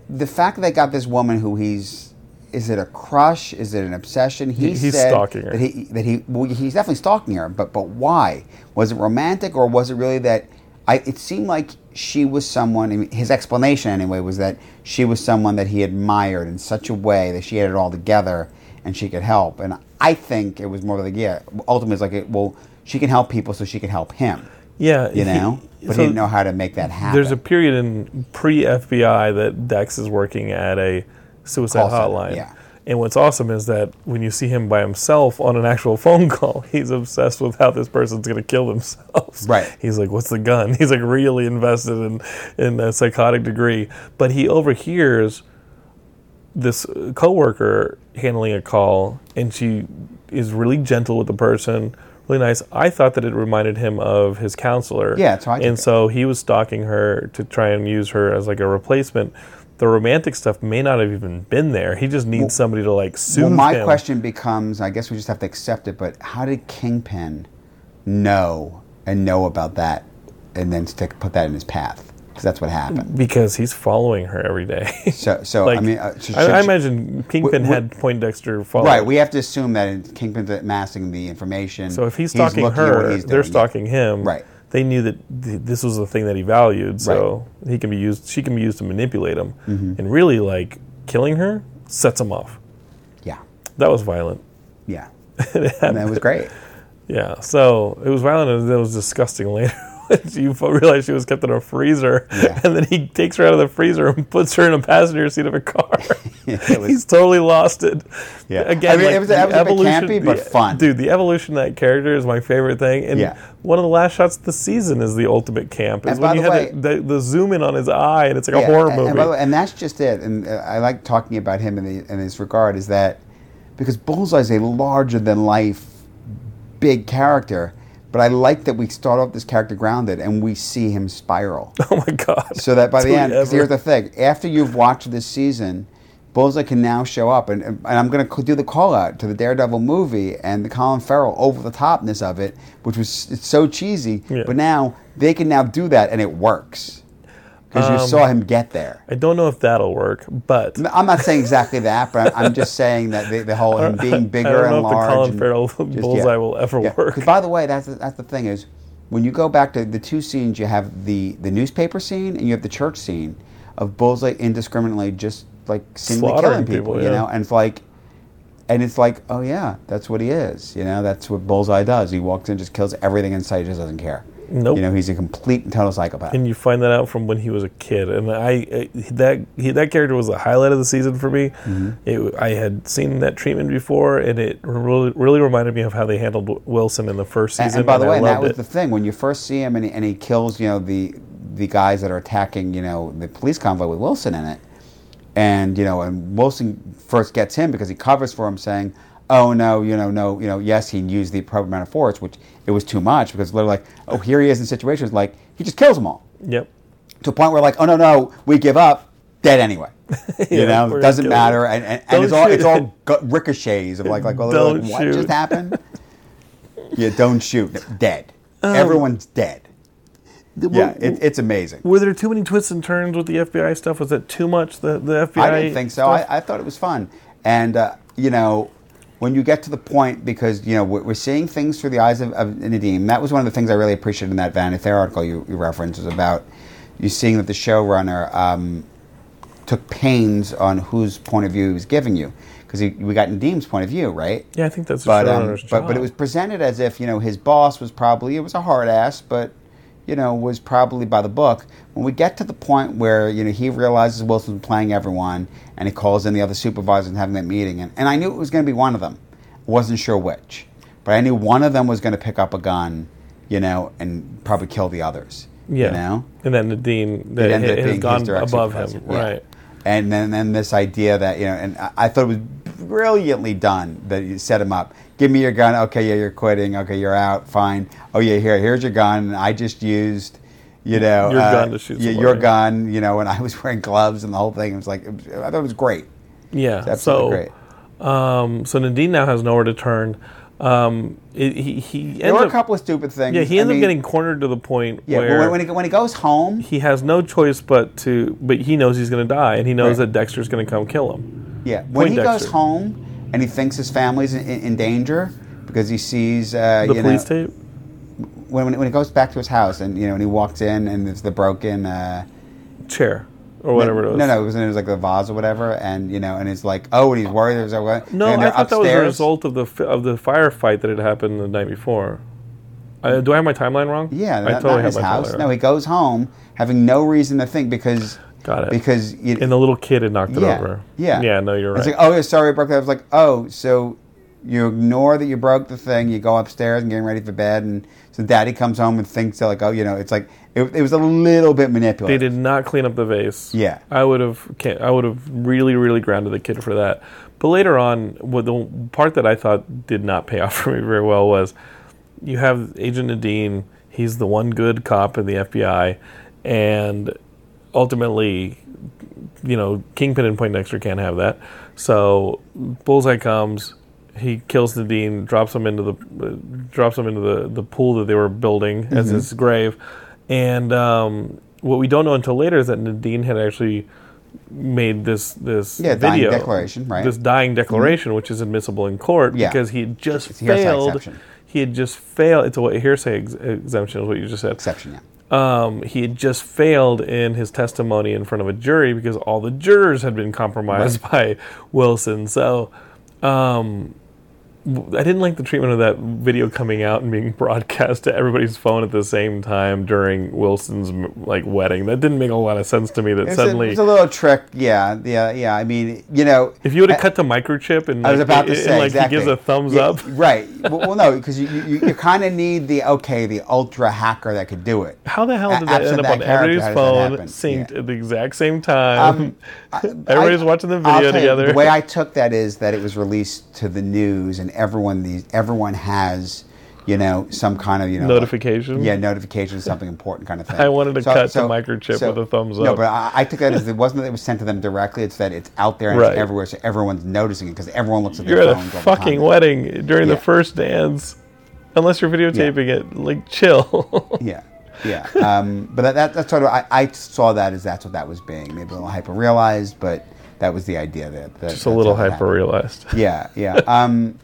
the fact that they got this woman who he's is it a crush? Is it an obsession? He, He- he's said stalking her. That he that he well, he's definitely stalking her. But but why? Was it romantic or was it really that? I it seemed like she was someone. I mean, his explanation anyway was that she was someone that he admired in such a way that she had it all together and she could help. And I think it was more like yeah. Ultimately, it's like it, well, she can help people, so she can help him. Yeah, You he- know, but so he didn't know how to make that happen. There's a period in pre FBI that Dex is working at a suicide Call center, hotline. yeah. And what's awesome is that when you see him by himself on an actual phone call, he's obsessed with how this person's going to kill themselves. Right. He's like, "What's the gun?" He's like really invested in in a psychotic degree. But he overhears this coworker handling a call, and she is really gentle with the person, really nice. I thought that it reminded him of his counselor. Yeah, that's how I took And it. so he was stalking her to try and use her as like a replacement. The romantic stuff may not have even been there. He just needs somebody to like soothe well, my him. question becomes: I guess we just have to accept it. But how did Kingpin know and know about that, and then stick put that in his path? Because that's what happened. because he's following her every day. So, so like, I mean, uh, so I, I imagine Kingpin Wh- wh- had Poindexter follow. right? We have to assume that Kingpin's amassing the information. So if he's stalking what her, he's they're stalking him. Right. They knew that th- this was the thing that he valued, so he can be used. She can be used to manipulate him, Mm-hmm. and really like killing her sets him off. Yeah, That was violent. yeah, and that was great. Yeah. So it was violent and it was disgusting later. you realize she was kept in a freezer, Yeah. and then he takes her out of the freezer and puts her in a passenger seat of a car. Was- He's totally lost it. Yeah. Again, I mean, like, it was- that was evolution- campy, but the- fun. Dude, the evolution of that character is my favorite thing. And Yeah. one of the last shots of the season is the ultimate camp. Is And when you had the, the, the zoom in on his eye, and it's like a horror and, movie. And, way, and that's just it. And uh, I like talking about him in, the, in this regard is that because Bullseye is a larger than life big character, but I like that we start off this character grounded and we see him spiral. oh my god! so that by the end, we end, 'cause ever- here's the thing: after you've watched this season, Bullseye can now show up, and, and I'm going to do the call out to the Daredevil movie and the Colin Farrell over the topness of it, which was it's so cheesy. Yeah. But now they can now do that, and it works because Um, you saw him get there. I don't know if that'll work, but I'm not saying exactly that, but I'm just saying that the, the whole him being bigger I don't know and if the. Colin Farrell just- bullseye will ever yeah. work. by the way, that's the, that's the thing is when you go back to the two scenes, you have the the newspaper scene and you have the church scene of Bullseye indiscriminately just like seemingly killing people, people, you yeah. know, and it's like. And it's like, oh yeah, that's what he is. You know, that's what Bullseye does. He walks in, just kills everything in sight, just doesn't care. Nope. You know, he's a complete and total psychopath. and you find that out from when he was a kid. And I, I that he, that character was the highlight of the season for me. Mm-hmm. It, I had seen that treatment before, and it really, really reminded me of how they handled Wilson in the first season. and by the I way, and that was it. the thing when you first see him and he, and he kills, you know, the the guys that are attacking, you know, the police convoy with Wilson in it, and you know, and Wilson first gets him because he covers for him, saying, oh no, you know, no, you know, yes, he used the appropriate amount of force, which it was too much because literally like, oh, here he is in situations like he just kills them all Yep. to a point where like, oh no, no, we give up, dead anyway. You know, it doesn't matter, and, and, and it's all it's all ricochets of like like, well, like, what shoot. just happened? yeah, don't shoot, dead. Um, Everyone's dead. Yeah, it, it's amazing. Were there too many twists and turns with the FBI stuff? Was it too much? The the FBI. I didn't think so. I, I thought it was fun, and uh, you know, when you get to the point, because you know we're, we're seeing things through the eyes of, of Nadeem. That was one of the things I really appreciated in that Vanity Fair article you, you referenced was about you seeing that the showrunner um, took pains on whose point of view he was giving you, because we got Nadeem's point of view, right? yeah, I think that's the but um, but but it was presented as if you know his boss was probably it was a hard ass, but you know was probably by the book. When we get to the point where you know he realizes Wilson's playing everyone, and he calls in the other supervisors and having that meeting, and, and I knew it was going to be one of them. wasn't sure which, but I knew one of them was going to pick up a gun, you know, and probably kill the others. yeah. you know. And then the It that ended up has being gone above him, Yeah. right? And then, then this idea that you know, and I, I thought it was brilliantly done that you set him up. Give me your gun. Okay, yeah, you're quitting. Okay, you're out. Fine. Oh yeah, here, here's your gun. I just used, you know, Your uh, gun to shoot yeah, your gun. You know, and I was wearing gloves and the whole thing. It was like, it was, I thought it was great. Yeah. Absolutely so, great. um, so Nadeem now has nowhere to turn. Um, it, he he There were a up, couple of stupid things. yeah he I ends mean, up getting cornered to the point yeah. where When, when, he, when he goes home, he has no choice but to, but he knows he's going to die, and he knows Right. that Dexter's going to come kill him. Yeah, when he goes home and he thinks his family's in, in, danger because he sees uh, The police know, tape. when, when when he goes back to his house and you know and he walks in and it's the broken uh, chair or whatever it was. No, no, it was, it was like the vase or whatever, and you know, and it's like, oh, and he's worried. There's a, No, and I thought that was a upstairs. result of the of the firefight that had happened the night before. Uh, do I have my timeline wrong? Yeah, I totally not have his my house. No, he goes home having no reason to think because Got it. because you, and the little kid had knocked it yeah, over. yeah, yeah. No, you're right. It's like, oh, yeah, sorry, I broke that. I was like, oh, so you ignore that you broke the thing. You go upstairs and getting ready for bed, and so daddy comes home and thinks that like, oh, you know, it's like it, it was a little bit manipulative. they did not clean up the vase. Yeah. I would have. I would have really, really grounded the kid for that. But later on, what the part that I thought did not pay off for me very well was you have Agent Nadeem. He's the one good cop in the FBI, and ultimately, you know, Kingpin and Poindexter can't have that. So Bullseye comes. He kills Nadeem, drops him into the uh, drops him into the, the pool that they were building as Mm-hmm. his grave. And um, what we don't know until later is that Nadeem had actually made this this Yeah, dying video declaration, right. Mm-hmm. This dying declaration, which is admissible in court Yeah. because he had just failed. exception. He had just failed. It's a hearsay ex- exemption, is what you just said exception. Yeah. Um, he had just failed in his testimony in front of a jury because all the jurors had been compromised by Wilson. So um, I didn't like the treatment of that video coming out and being broadcast to everybody's phone at the same time during Wilson's like wedding. That didn't make a lot of sense to me. That It's, a, suddenly, it's a little trick. Yeah, yeah, yeah. I mean, you know, if you would have cut to microchip and I was like, about to and, say like exactly. he gives a thumbs Yeah, up. right? Well, no, because you, you, you kind of need the okay, the ultra hacker that could do it. How the hell A- did that end up that on everybody's how does that phone, synced Yeah. at the exact same time? Um, Everybody's I- watching the video tell you, together. the way I took that is that it was released to the news, and everyone these everyone has, you know, some kind of you know Notification? yeah, notification, something important kind of thing. I wanted to cut to microchip with a thumbs up. No, but I, I took that as it wasn't that it was sent to them directly. It's that it's out there and Right. it's everywhere, so everyone's noticing it because everyone looks at their You're at a the fucking wedding during the first dance, unless you're videotaping it. Like, chill. Yeah, yeah. Um, but that, that, that's sort of I, I saw that as that's what that was being. Maybe a little hyper realized, but that was the idea. That, that Just a little hyper realized. Yeah, yeah. Um,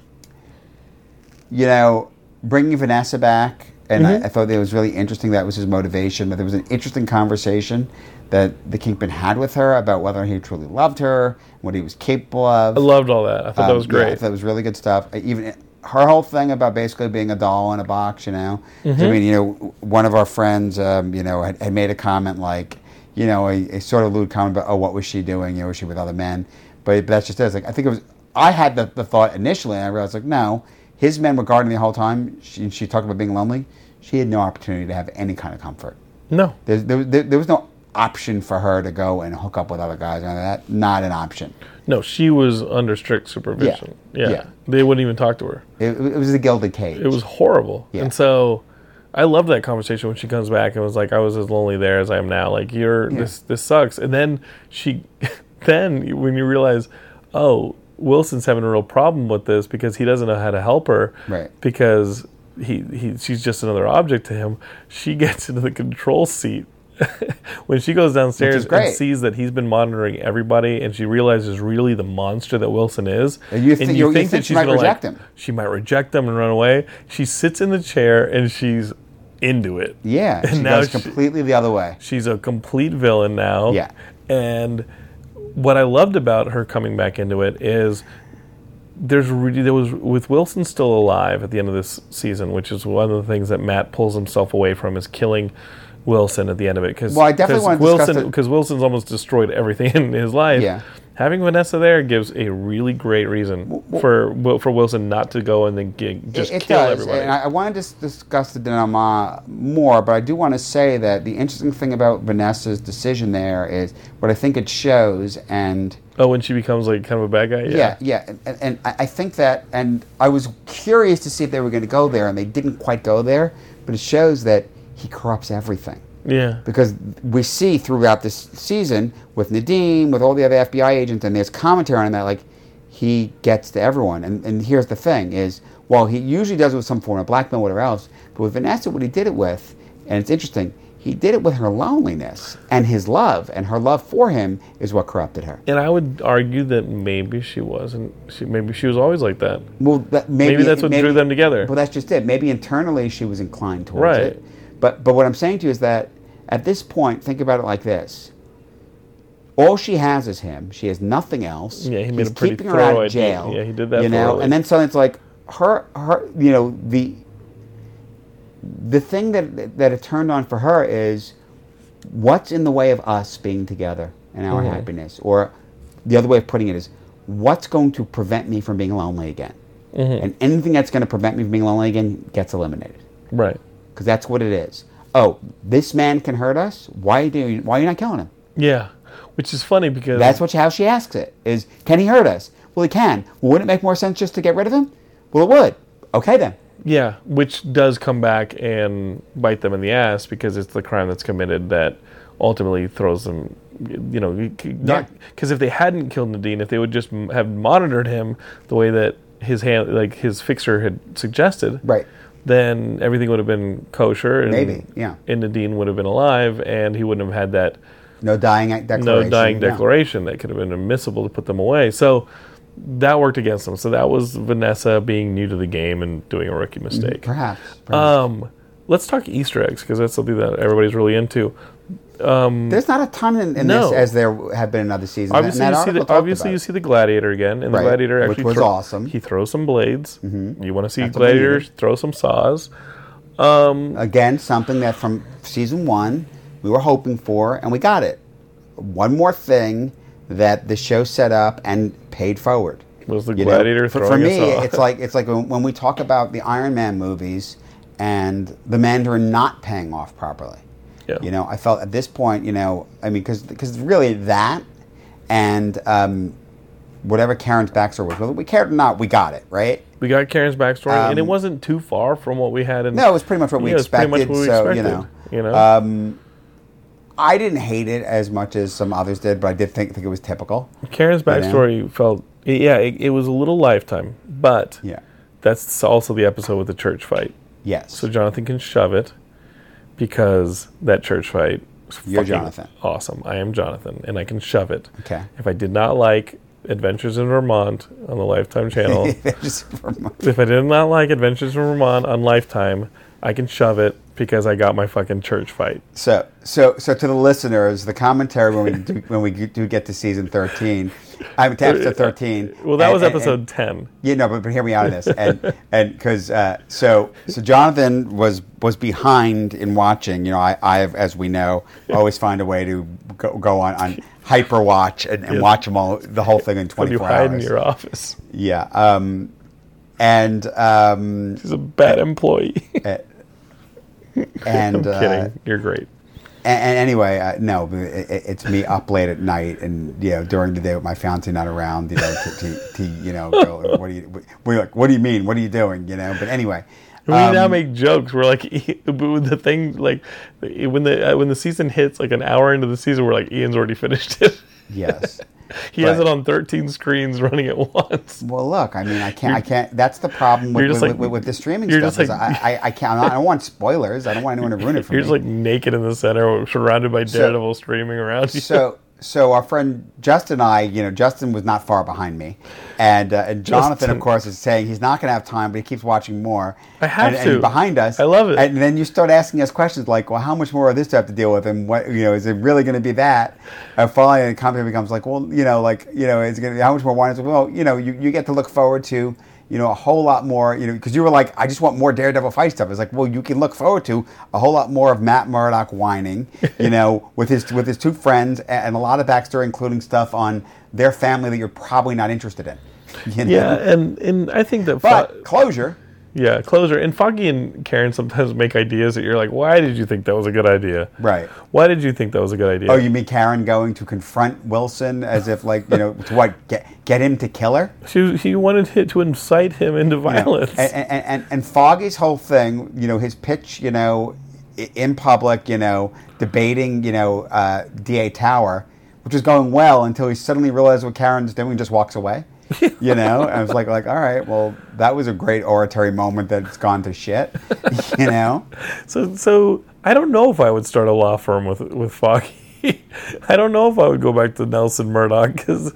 you know, bringing Vanessa back, and Mm-hmm. I, I thought it was really interesting. That was his motivation. That there was an interesting conversation that the Kingpin had with her about whether he truly loved her, what he was capable of. I loved all that. I thought that Um, was yeah, great. I thought it was really good stuff. I Even her whole thing about basically being a doll in a box, you know. Mm-hmm. I mean, you know, one of our friends, um, you know, had, had made a comment like, you know, a, a sort of lewd comment about, oh, what was she doing? You know, was she with other men? But, but that's just it. Like I think it was. I had the, the thought initially, and I realized like, no, his men were guarding the whole time. She, she talked about being lonely. She had no opportunity to have any kind of comfort. no. There, there, there was no option for her to go and hook up with other guys that. Not an option. No, she was under strict supervision. Yeah. Yeah. Yeah. They wouldn't even talk to her. It, it was a gilded cage. It was horrible. Yeah. And so I love that conversation when she comes back and was like, I was as lonely there as I am now. Like you're this this sucks. And then she then when you realize, oh, Wilson's having a real problem with this because he doesn't know how to help her. Right. Because he, he she's just another object to him. She gets into the control seat. when she goes downstairs and sees that he's been monitoring everybody, and she realizes really the monster that Wilson is, And you thi- you- you think she might gonna, reject like, him. she might reject them and run away. She sits in the chair and she's into it. yeah, and she now goes she- completely the other way. She's a complete villain now. Yeah. And what I loved about her coming back into it is there's really there was with Wilson still alive at the end of this season, which is one of the things that Matt pulls himself away from is killing Wilson at the end of it because Well, I definitely wanna Wilson because Wilson's almost destroyed everything in his life. Yeah. Having Vanessa there gives a really great reason for Wil- for Wilson not to go and then get, just it, it kill does, everybody. and I, I want to discuss the denouement more, but I do want to say that the interesting thing about Vanessa's decision there is what I think it shows, and oh, when she becomes like kind of a bad guy. yeah, yeah, and, and I I think that, and I was curious to see if they were going to go there, and they didn't quite go there, but it shows that he corrupts everything. Yeah. because we see throughout this season with Nadeem, with all the other FBI agents, and there's commentary on that, like he gets to everyone. And, and here's the thing: is while he usually does it with some form of blackmail, whatever else, but with Vanessa, what he did it with, and it's interesting, he did it with her loneliness and his love, and her love for him is what corrupted her. And I would argue that maybe she wasn't. She maybe she was always like that. Well, that, maybe, Maybe that's what drew them together. Well, that's just it. Maybe internally she was inclined towards Right. it. But but what I'm saying to you is that at this point, think about it like this. All she has is him. She has nothing else. Yeah, he made He's a pretty keeping her out of jail. Yeah, he did that You know, thoroughly. and then suddenly it's like her her you know the the thing that that it turned on for her is what's in the way of us being together and our Mm-hmm. happiness or the other way of putting it is what's going to prevent me from being lonely again Mm-hmm. and anything that's going to prevent me from being lonely again gets eliminated Right. Because that's what it is. Oh this man can hurt us? Why do you, why are you not killing him? Yeah. Which is funny because that's what how she asks it is can he hurt us? Well he can. Well, wouldn't it make more sense just to get rid of him? Well it would. Okay then. Yeah, which does come back and bite them in the ass because it's the crime that's committed that ultimately throws them. You know, not because if they hadn't killed Nadeem, if they would just have monitored him the way that his hand, like his fixer had suggested, Right. Then everything would have been kosher, and, Maybe, yeah. and Nadeem would have been alive, and he wouldn't have had that no dying declaration no dying yeah. declaration that could have been admissible to put them away. So that worked against them. So that was Vanessa being new to the game and doing a rookie mistake. perhaps, perhaps. Um, let's talk Easter eggs because that's something that everybody's really into. Um, there's not a ton in, in no. this as there have been in other seasons Obviously, you see the obviously you see the gladiator again, and Right, the gladiator which actually was throw- awesome. He throws some blades. Mm-hmm. You want to see That's what gladiator throw some saws. Um, um, again something that from season one we were hoping for and we got it one more thing that the show set up and paid forward Was the You know, gladiator for, for me it's like it's like when, when we talk about the iron man movies and the mandarin not paying off properly Yeah. you know i felt at this point you know i mean because really that and um, whatever karen's backstory was whether we cared or not we got it right We got Karen's backstory, and it Um, wasn't too far from what we had in. No, it was pretty much what we Yeah, it pretty much expected. what we so expected, you know, you know? Um, I didn't hate it as much as some others did, but I did think think it was typical. Karen's know? backstory felt, yeah, it, it was a little lifetime, but Yeah. that's also the episode with the church fight. Yes. So Jonathan can shove it because that church fight. Was You're Jonathan. Awesome. I am Jonathan, and I can shove it. Okay. If I did not like Adventures in Vermont on the Lifetime channel, Just for my- if I did not like Adventures in Vermont on Lifetime, I can shove it because I got my fucking church fight. so so so to the listeners, the commentary when we do, when we do get to season thirteen, I'm attached to episode thirteen. Well, that and- was episode and- ten. Yeah, no, but, but hear me out on this, and and because uh, so so Jonathan was was behind in watching. You know, I I have, as we know, always find a way to go, go on on hyper watch and, and Yes. watch them all the whole thing in When you 24 hide in your office, Yeah, um, and um, he's a bad employee. and I'm uh, kidding. You're great. and anyway, uh, no, it, it- it's me up late at night and you know during the day with my fiance not around, you know, to, to, to you know, go, what do you, do you- what do you mean? What are you doing? You know, but anyway, We now um, make jokes. We're like, but the thing, like when the uh, when the season hits, like an hour into the season, we're like, Ian's already finished it. Yes. he has it on 13 screens running at once. Well, look, I mean, I can't, I can't. That's the problem with, with, like- with, with the streaming stuff. like- I, I, I can't. I don't want spoilers. I don't want anyone to ruin it for You're me. just like naked in the center, surrounded by Daredevil streaming around you. so so our friend Justin and I, you know, Justin was not far behind me, and, uh, and Jonathan, Justin. of course, is saying he's not going to have time, but he keeps watching more. I have and, and to. he's behind us. I love it. And then you start asking us questions like, "Well, how much more of this do I have to deal with?" And what you know, is it really going to be that? And finally, the company becomes like, "Well, you know, like you know, is it going to be how much more wine?" Well, you know, you, you get to look forward to. You know, a whole lot more, you know, because you were like, I just want more Daredevil fight stuff. It's like, well, you can look forward to a whole lot more of Matt Murdock whining, you know, with his with his two friends, and a lot of backstory, including stuff on their family that you're probably not interested in. You know? yeah, and and I think that, But closure, yeah, closer. And Foggy and Karen sometimes make ideas that you're like, why did you think that was a good idea? right? Why did you think that was a good idea? Oh, you mean Karen going to confront Wilson as if, like, you know, to what get get him to kill her? she she wanted to incite him into You know, violence. And, and, and, and Foggy's whole thing, you know, his pitch, you know, in public, you know, debating, you know, uh, DA Tower, which is going well until he suddenly realizes what Karen's doing and just walks away. You know, I was like, like, all right, well, that was a great oratory moment that's gone to shit. You know, So, so I don't know if I would start a law firm with with Foggy. I don't know if I would go back to Nelson Murdock because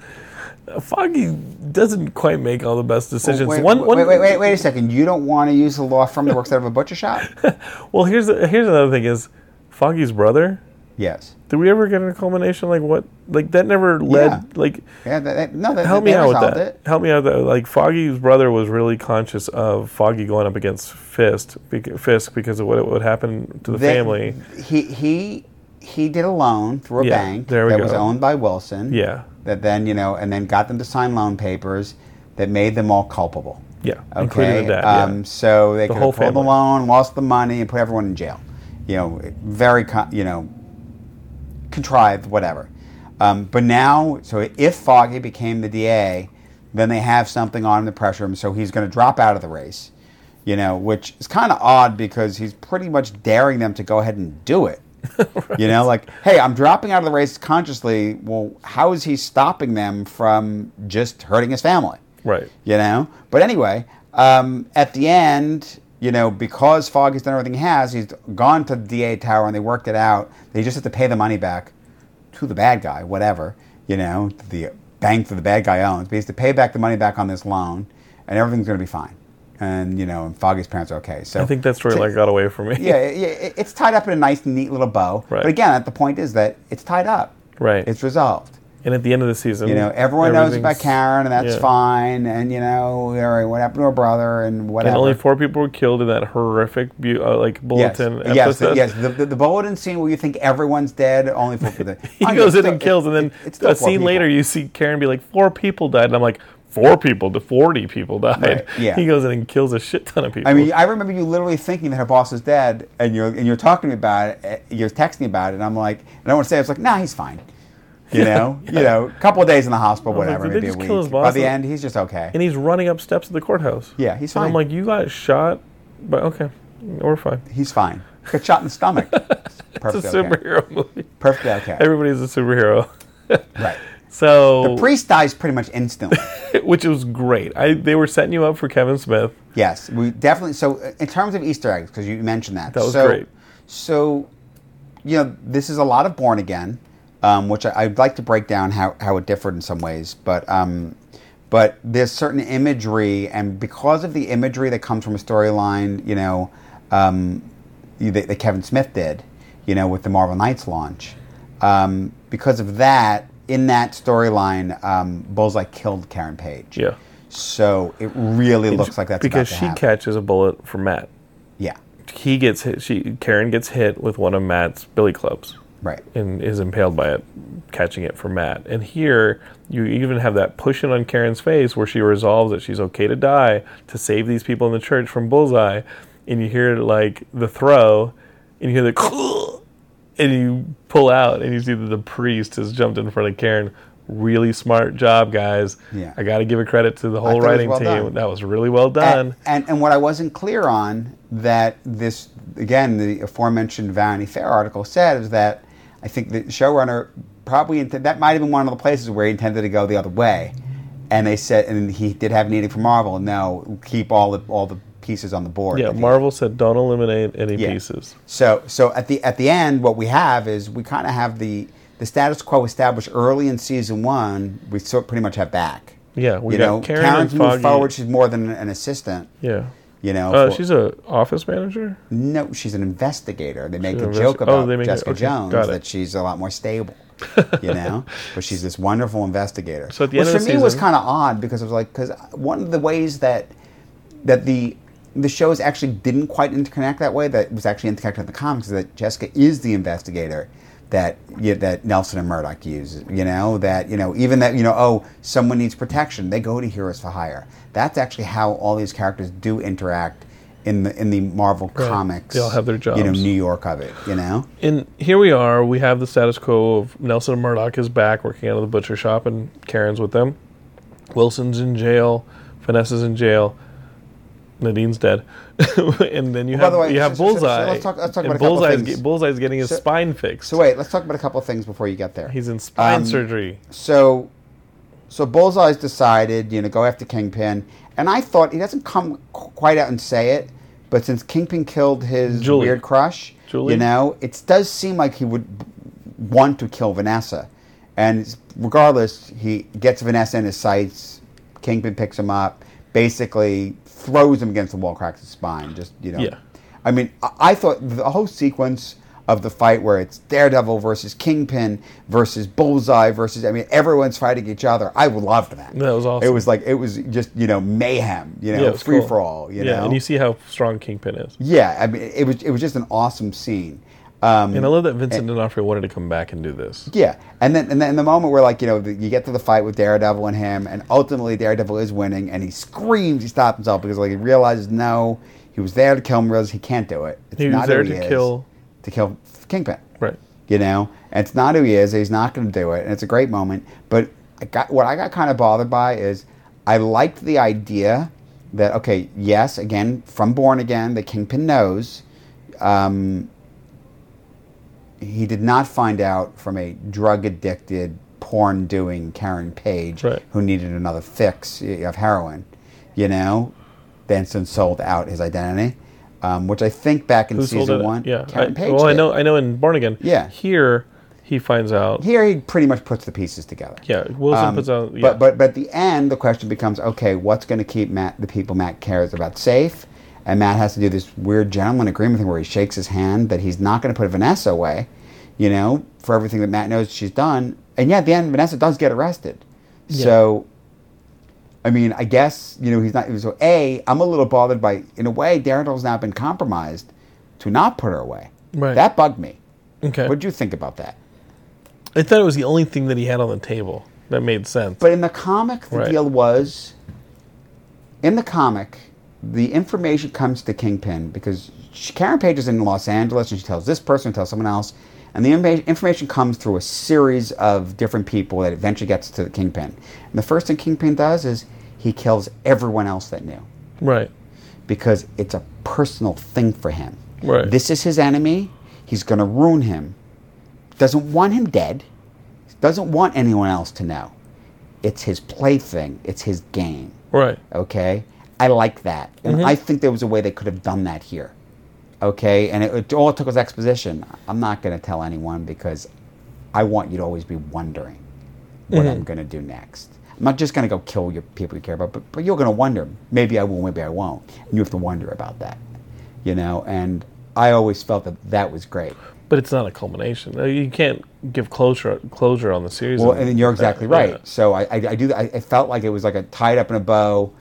Foggy doesn't quite make all the best decisions. wait, one, wait, wait, wait, wait a second. You don't want to use a law firm that works out of a butcher shop? Well, here's here's another thing: is Foggy's brother. Yes. Did we ever get a culmination? Like what? Like that never led. Yeah. Like Yeah. That, that, no, that, help me out with that. It. Help me out with that. Like Foggy's brother was really conscious of Foggy going up against Fist, Fisk because of what would happen to the They- family. He he he did a loan through a Yeah, bank that was owned by Wilson. Yeah. That then you know, and then got them to sign loan papers that made them all culpable. Yeah, Okay. including the dad. um, yeah. So they The could whole pulled the loan, lost the money, and put everyone in jail. You know, very you know contrived, whatever. Um, but now, so if Foggy became the DA, then they have something on him to pressure him, so he's going to drop out of the race. You know, which is kind of odd because he's pretty much daring them to go ahead and do it. You know, like, hey, I'm dropping out of the race consciously. Well, how is he stopping them from just hurting his family? Right. you know. But anyway, um, at the end, you know, because Foggy's done everything he has, he's gone to the DA tower and they worked it out. They just have to pay the money back to the bad guy, whatever, you know, the bank that the bad guy owns. But he has to pay back the money back on this loan, and everything's going to be fine. And you know, and Foggy's parents are okay. So I think that's that like, got away from me. yeah, yeah, it's tied up in a nice, neat little bow. Right. But again, the point is that it's tied up. Right. It's resolved. And at the end of the season, You know, everyone knows about Karen, and that's yeah. fine. And you know, what happened to her brother, and whatever. And only four people were killed in that horrific, bu- uh, like yes, bulletin yes, the, episode. yes. The, the, the bulletin scene where you think everyone's dead, only four people. he goes in and kills, still- and it- then it's a scene people. later, you see Karen be like, four people died, and I'm like, four people to forty people died. Right, yeah. He goes in and kills a shit ton of people. I mean, I remember you literally thinking that her boss is dead, and you're and you're talking to me about it. You're texting me about it, and I'm like, and I want to say, I was like, nah, he's fine. You know, you know, a couple of days in the hospital, was like, whatever, maybe a week. By the end, he's just okay. and he's running up steps of the courthouse. Yeah, he's And I'm like, you got shot, but okay, we're fine. He's fine. Got shot in the stomach. It's a Perfectly okay. superhero movie. Perfectly okay. Everybody's a superhero. right. So, The priest dies pretty much instantly. which was great. I they were setting you up for Kevin Smith. Yes, we definitely. So, uh, in terms of Easter eggs, because you mentioned that, That was so, great. So, you know, this is a lot of Born Again, um, which I, I'd like to break down how, how it differed in some ways, but um, but there's certain imagery, and because of the imagery that comes from a storyline, you know, um, that, that Kevin Smith did, you know, with the Marvel Knights launch, um, because of that, in that storyline, um, Bullseye killed Karen Page. Yeah. So it really looks like that's because she happen. catches a bullet from Matt. Yeah, He gets hit. She Karen gets hit with one of Matt's billy clubs. Right. and is impaled by it, catching it from Matt. And here, you even have that pushing on Karen's face where she resolves that she's okay to die to save these people in the church from Bullseye. And you hear like the throw, and you hear the, and you pull out and you see that the priest has jumped in front of Karen. Really smart job, guys. Yeah. I got to give a credit to the whole writing well team. done. That was really well done. And, and and what I wasn't clear on that this again the aforementioned Vanity Fair article said is that I think the showrunner probably int- that might have been one of the places where he intended to go the other way, and they said and he did have an meeting for Marvel. No, keep all the all the pieces on the board. yeah, Marvel said don't eliminate any Yeah. pieces. So so at the at the end, what we have is we kind of have the the status quo established early in season one. We sort pretty much have back. Yeah, we you know, Karen Karen's moved forward. She's more than an assistant. Yeah. You know, Uh, for- she's an office manager. no, she's an investigator. They make She's a joke oh, about it- Jessica okay, Jones that she's a lot more stable. you know, but she's this wonderful investigator. So at the Which end of for the me was kind of odd because it was like because one of the ways that that the the shows actually didn't quite interconnect that way that was actually interconnected in the comics is that Jessica is the investigator that yeah, that Nelson and Murdock use. You know that you know even that you know oh someone needs protection they go to Heroes for Hire. That's actually how all these characters do interact in the in the Marvel Right. comics. They all have their jobs. You know. New York of it. You know. And here we are. We have the status quo of Nelson and Murdock is back working out of the butcher shop, and Karen's with them. Wilson's in jail. Vanessa's in jail. Nadeem's dead. and then you Well, have the way, you have so- so- so Bullseye. let's talk- let's talk about a couple Bullseye's, getting his So- spine fixed. So wait, let's talk about a couple of things before you get there. He's in spine Um, surgery. So, so Bullseye's decided, you know, go after Kingpin, and I thought he doesn't come qu- quite out and say it, but since Kingpin killed his Julie. weird crush, Julie? you know, it does seem like he would b- want to kill Vanessa, and regardless, he gets Vanessa in his sights. Kingpin picks him up, basically throws him against the wall, cracks his spine. Just you know, Yeah. I mean, I, I thought the whole sequence of the fight where it's Daredevil versus Kingpin versus Bullseye versus I mean everyone's fighting each other. I loved that. That was awesome. It was like it was just you know mayhem, you know, Yeah, free cool. for all. You yeah, know, and you see how strong Kingpin is. yeah. I mean, it was it was just an awesome scene. Um, And I love that Vincent D'Onofrio wanted to come back and do this. yeah, and then and then in the moment where like you know the, you get to the fight with Daredevil and him, and ultimately Daredevil is winning, and he screams, he stops himself because like he realizes no, he was there to kill him, he can't do it. It's He was there to is, kill- to kill Kingpin. Right. You know, and it's not who he is. He's not going to do it, and it's a great moment. But I got what I got kind of bothered by is I liked the idea that okay, yes, again from Born Again, the Kingpin knows. Um, he did not find out from a drug addicted, porn doing Karen Page Right. who needed another fix of heroin. You know, Benson sold out his identity, um, which I think back in Who season one, Yeah. Karen I, Page. well, I know. I know. In Born Again. Yeah. Here, he finds out. Here he pretty much puts the pieces together. yeah. Wilson Um, puts out. Yeah. But but but at the end, the question becomes: Okay, what's going to keep Matt, the people Matt cares about, safe? And Matt has to do this weird gentleman agreement thing where he shakes his hand that he's not going to put Vanessa away, you know, for everything that Matt knows she's done. And yeah, at the end, Vanessa does get arrested. So, I mean, I guess you know he's not. So a, I'm a little bothered by, in a way, Daredevil's now been compromised to not put her away. Right. That bugged me. okay. What did you think about that? I thought it was the only thing that he had on the table that made sense. But in the comic, the Right. deal was in the comic, the information comes to Kingpin because she, Karen Page is in Los Angeles and she tells this person, tells someone else, and the information comes through a series of different people that eventually gets to the Kingpin. And the first thing Kingpin does is he kills everyone else that knew right. because it's a personal thing for him. Right. This is his enemy. He's going to ruin him. Doesn't want him dead. Doesn't want anyone else to know. It's his plaything. It's his game. Right. Okay? I like that. And I think there was a way they could have done that here. Okay? And it, it all it took was exposition. I'm not going to tell anyone because I want you to always be wondering what I'm going to do next. I'm not just going to go kill your people you care about, but, but you're going to wonder. Maybe I will, maybe I won't. And you have to wonder about that. You know? And I always felt that that was great. But it's not a culmination. Uh, You can't give closure closure on the series. Well, and- you're exactly Yeah. right. So I, I, I do. I, I felt like it was like a tied up in a bow.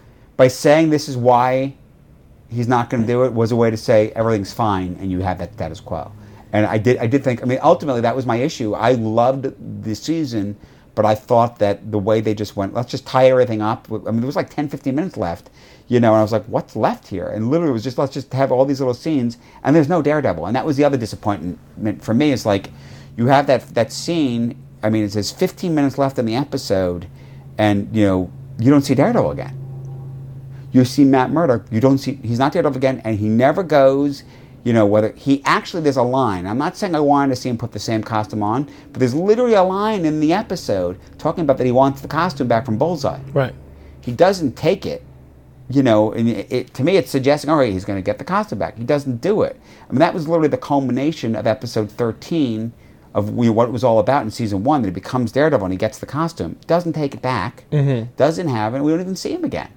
By saying this is why he's not going to do it was a way to say everything's fine and you have that status quo. And I did. I did think. I mean, ultimately, that was my issue. I loved the season, But I thought that the way they just went, let's just tie everything up. I mean, there was like 10, 15 minutes left, you know, and I was like, what's left here? And literally, it was just let's just have all these little scenes, and there's no Daredevil. And that was the other disappointment for me. Is like, you have that that scene. I mean, it says 15 minutes left in the episode, and you know, you don't see Daredevil again you see Matt Murdock, you don't see he's not Daredevil again, and he never goes. You know whether he actually there's a line. I'm not saying I wanted to see him put the same costume on, but there's literally a line in the episode talking about that he wants the costume back from Bullseye. Right. He doesn't take it. You know, and it, it, to me, it's suggesting, all right, he's going to get the costume back. He doesn't do it. I mean, that was literally the culmination of episode 13 of what it was all about in season one. That he becomes Daredevil and he gets the costume. Doesn't take it back. Mm-hmm. Doesn't have it. We don't even see him again.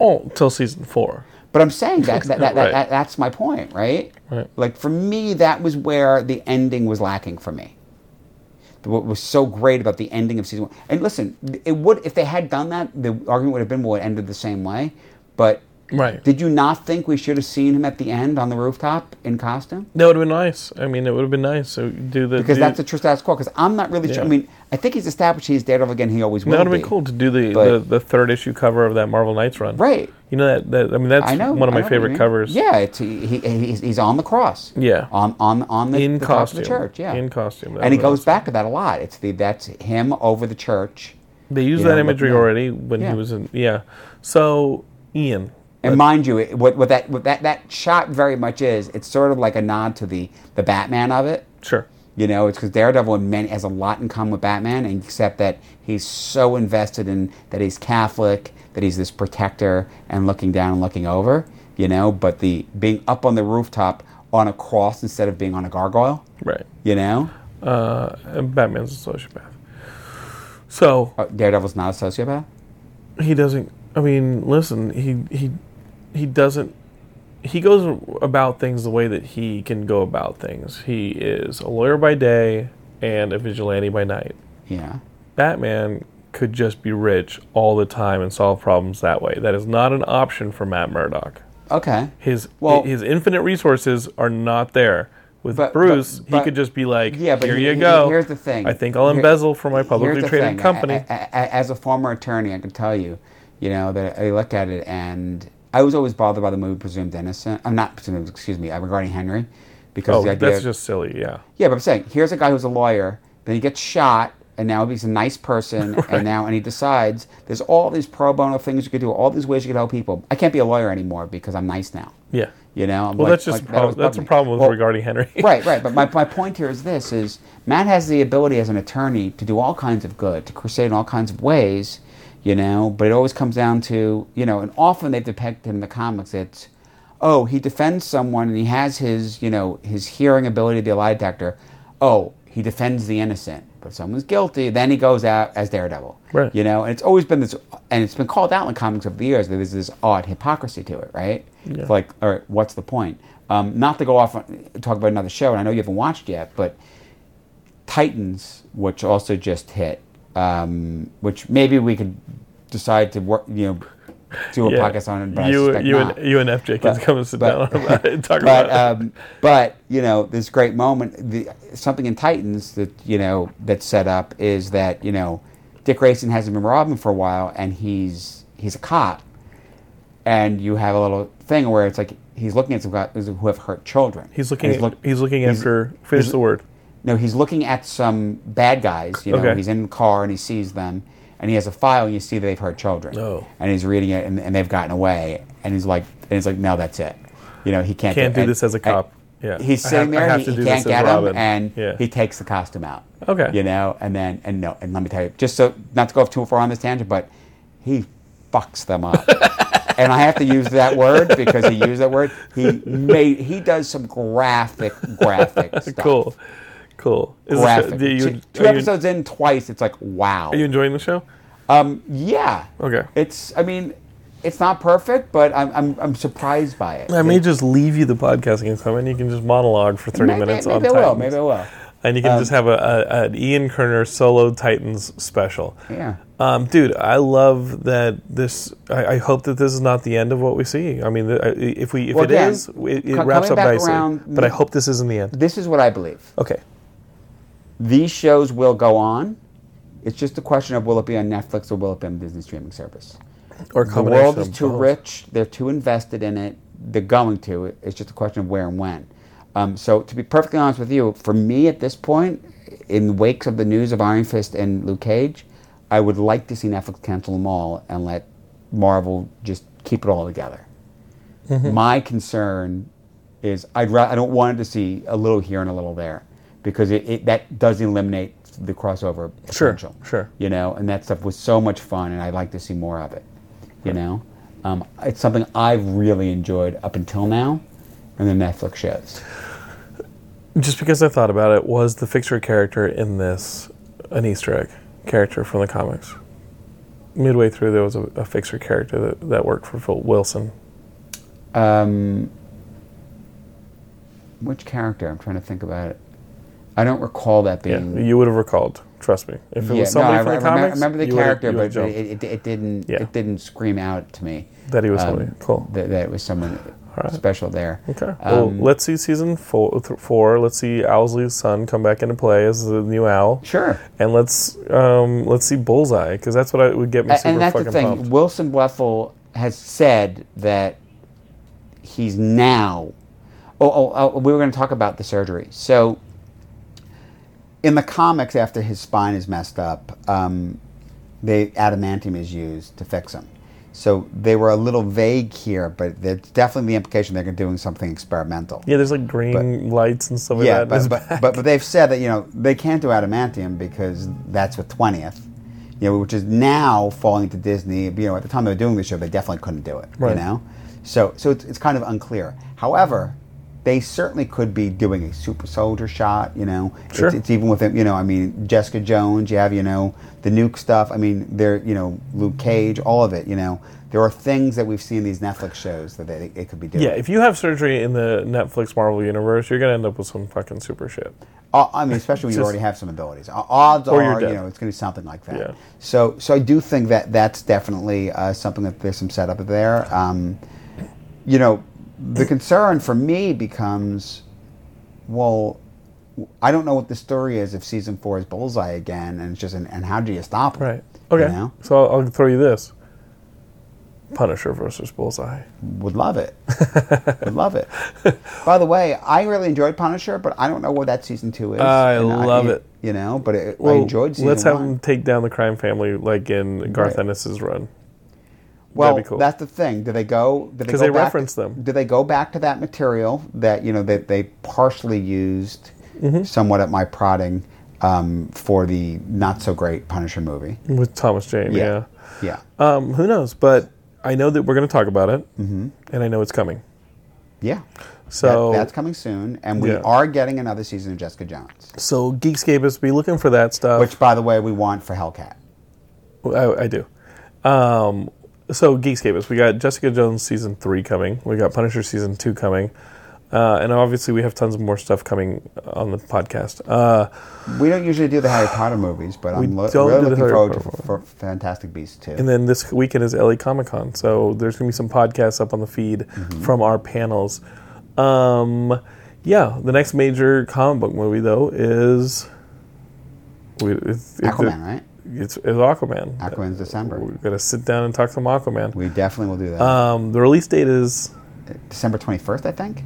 Oh, till season four. But I'm saying that, that, that, that, Right. that that's my point, right? Right. Like for me, that was where the ending was lacking for me. What was so great about the ending of season one, and listen, it would if they had done that, the argument would have been well, it ended the same way. But Right. did you not think we should have seen him at the end on the rooftop in costume? That would have been nice. I mean, it would have been nice. So do the Because do, that's the true status quo. Because I'm not really sure. I mean, I think he's established he's Daredevil again. He always will that would have be. been cool to do the, the the third issue cover of that Marvel Knights run. Right. You know that, that I mean that's I know. one of my know what you favorite covers. Yeah, it's, he, he, he's, he's on the cross. Yeah. On on on the, In the of costume. the church. Yeah. In costume. That and he goes awesome. back to that a lot. It's the that's him over the church. They used you that know, imagery already when Yeah. he was in. Yeah. So Ian. And mind you, it, what, what that what that that shot very much is, it's sort of like a nod to the the Batman of it. Sure. You know, it's because Daredevil has a lot in common with Batman, except that he's so invested in that he's Catholic, that he's this protector and looking down and looking over. You know, but the being up on the rooftop on a cross instead of being on a gargoyle. Right. You know, Uh, and Batman's a sociopath. So Uh, Daredevil's not a sociopath. he doesn't. I mean, listen. He he he doesn't. He goes about things the way that he can go about things. He is a lawyer by day and a vigilante by night. Yeah. Batman could just be rich all the time and solve problems that way. That is not an option for Matt Murdock. Okay. His Well- his infinite resources are not there. With But- Bruce, but- he could just be like, Yeah, but "Here he- you he- go." here's the thing. I think I'll Here- embezzle for my publicly traded thing. company. A- a- a- As a former attorney, I can tell you, you know, that I look at it and I was always bothered by the movie Presumed Innocent. I'm not presumed, excuse me, uh, regarding Henry. Because oh, the idea, that's just silly. Yeah. yeah, but I'm saying here's a guy who's a lawyer, then he gets shot, and now he's a nice person, and now and he decides there's all these pro bono things you could do, all these ways you could help people. I can't be a lawyer anymore because I'm nice now. Yeah. You know, I'm Well, like- that's just like, a that that's a problem with Well, regarding Henry. right, right. But my, my point here is this: is Matt has the ability as an attorney to do all kinds of good, to crusade in all kinds of ways, you know. But it always comes down to you know, and often they've depicted in the comics it's, oh, he defends someone and he has his you know his hearing ability to be a lie detector. Oh, he defends the innocent, but if someone's guilty, then he goes out as Daredevil. Right. You know, and it's always been this, and it's been called out in comics over the years that there's this odd hypocrisy to it, right? It's like, all right, what's the point? Um, not to go off on, talk about another show, and I know you haven't watched yet, but Titans, which also just hit, um, which maybe we could decide to work, you know, do a Yeah. podcast on it, but you, you, and, you and FJ can come and sit but- down about and talk but about it. um, but you know this great moment the, something in titans that you know that's set up is that you know dick grayson hasn't been robin for a while and he's he's a cop and you have a little thing where it's like he's looking at some guys who have hurt children He's looking. He's, he's looking he's- after. Finish he's- the word. No, he's looking at some bad guys. You know, Okay. he's in the car and he sees them, and he has a file, and you see that they've hurt children. Oh. And he's reading it, and, and they've gotten away, and he's like, and he's like, no, that's it. You know, he can't. Can't do and- this as a cop. Yeah. He's sitting have- there, he, he can't get him, and Yeah. he takes the costume out. Okay. You know, and then and no, and let me tell you, just so not to go off too far on this tangent, but he fucks them up. and I have to use that word because he used that word. He made he does some graphic graphic stuff. Cool. Cool. Is Graphic. you- two two are you- episodes in twice, it's like wow. Are you enjoying the show? um, yeah. Okay. It's. I mean, it's not perfect, but I'm I'm, I'm surprised by it. I may just leave you the podcasting equipment. You can just monologue for thirty minutes maybe on I will. Maybe I will. and you can Um, just have a, a an Ian Kerner solo Titans special. Yeah. Um, dude, I love that this. I, I hope that this is not the end of what we see. I mean, if we if Well, it again, is, it, it wraps up nicely. around- but I hope this isn't the end. This is what I believe. Okay. These shows will go on. It's just a question of will it be on Netflix or will it be on Disney streaming service. Or The world is too both. rich. They're too invested in it. They're going to. It's just a question of where and when. Um, so, to be perfectly honest with you, for me at this point, in the wakes of the news of Iron Fist and Luke Cage, I would like to see Netflix cancel them all and let Marvel just keep it all together. Mm-hmm. My concern is I'd ra- I don't want to see a little here and a little there because it, it that does eliminate the crossover Sure, potential. sure. You know, and that stuff was so much fun, and I'd like to see more of it. You know, um, it's something I've really enjoyed up until now, and the Netflix shows. Just because I thought about it, was the fixer character in this an Easter egg character from the comics? Midway through, there was a, a fixer character that, that worked for Phil Wilson. Um, which character? I'm trying to think about it. I don't recall that Yeah, being. you would have recalled. Trust me. If it Yeah, was somebody no, from I, the I remember, comics, remember the you character, but it, it, it didn't. Yeah. It didn't scream out to me that he was um, somebody. Cool. that, that it was someone right. special there. Okay. well, Um, let's see season four, th- four. Let's see Owlsley's son come back into play as the new owl. Sure. And let's um, let's see Bullseye because that's what I would get me super and that's fucking the thing. pumped. Wilson Bethel has said that he's now. Oh, oh, oh, we were going to talk about the surgery. So, in the comics, after his spine is messed up, um, they adamantium is used to fix him. So they were a little vague here, but there's definitely the implication they're doing something experimental. Yeah, there's like green lights and stuff like Yeah, that. but, but, but but they've said that you know they can't do adamantium because that's with twentieth, you know, which is now falling to Disney. You know, at the time they were doing the show, they definitely couldn't do it. Right. You know, so so it's, it's kind of unclear. However, they certainly could be doing a super soldier shot. You know, Sure. it's, it's even with you know, I mean, Jessica Jones. You have you know the nuke stuff. I mean, they're you know Luke Cage, all of it. You know, there are things that we've seen in these Netflix shows that they, it could be doing. yeah, if you have surgery in the Netflix Marvel universe, you're gonna end up with some fucking super shit. Uh, I mean, especially when you already have some abilities. Odds you're you know, it's going to be something like that. Yeah. So, so I do think that that's definitely uh, something that there's some setup there. Um, you know, the concern for me becomes, well, I don't know what the story is if season four is Bullseye again, and it's just, and, and how do you stop it? Right. Okay. You know? So I'll, I'll throw you this: Punisher versus Bullseye. Would love it. Would love it. By the way, I really enjoyed Punisher, but I don't know what that season two is. I love it. You know, but it, I enjoyed season let's have one. him take down the crime family like in Garth Right. Ennis's run. Well, cool. that's the thing. Do they go? Do they they back- reference them. Do they go back to that material that you know that they partially used, Mm-hmm. somewhat at my prodding, um, for the not so great Punisher movie? with Thomas Jane. Yeah. yeah. Um, who knows? But I know that we're going to talk about it, mm-hmm. and I know it's coming. Yeah. So That- that's coming soon, and we Yeah. are getting another season of Jessica Jones, so Geekscapists be looking for that stuff. which, by the way, we want for Hellcat. I, I do. Um, so Geekscapists, we got Jessica Jones season three coming. We got Punisher season two coming. Uh, and obviously, we have tons of more stuff coming on the podcast. Uh, We don't usually do the Harry Potter movies, but I'm lo- really looking forward to for Fantastic Beasts too. and then this weekend is LA Comic Con, so there's gonna be some podcasts up on the feed Mm-hmm. from our panels. Um, yeah, the next major comic book movie though is we, it's, it's, Aquaman, right? It's, it's Aquaman. Aquaman's December. We're gonna sit down and talk some Aquaman. We definitely will do that. Um, the release date is December 21st, I think.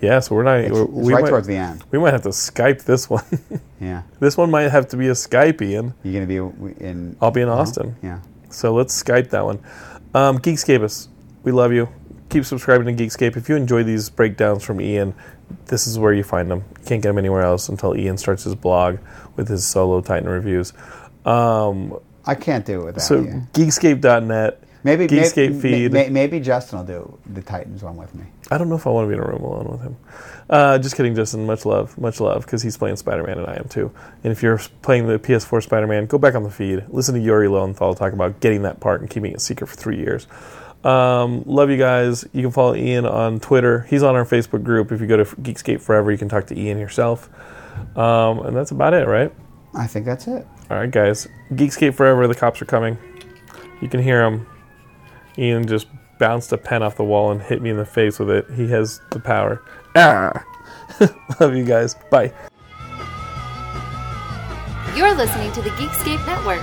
yeah, so we're not. It's, it's we right might, towards the end. We might have to Skype this one. Yeah. this one might have to be a Skype, Ian. You're going to be in. I'll be in Austin. Yeah. So let's Skype that one. Um, Geekscapists, we love you. Keep subscribing to Geekscape. If you enjoy these breakdowns from Ian, this is where you find them. You can't get them anywhere else until Ian starts his blog with his solo Titan reviews. Um, I can't do it without so you. geekscape.net, Maybe Geekscape maybe, feed. may- maybe Justin will do the Titans one with me. I don't know if I want to be in a room alone with him. Uh, just kidding, Justin. Much love, much love, because he's playing Spider-Man and I am too. And if you're playing the PS4 Spider-Man, go back on the feed. Listen to Yuri Lowenthal talk about getting that part and keeping it secret for three years. Um, love you guys. You can follow Ian on Twitter. He's on our Facebook group. If you go to Geekscape Forever, you can talk to Ian yourself. Um, and that's about it, right? I think that's it. All right, guys. Geekscape Forever. The cops are coming. You can hear them. Ian just bounced a pen off the wall and hit me in the face with it. He has the power. Ah! Love you guys. Bye. You're listening to the Geekscape Network.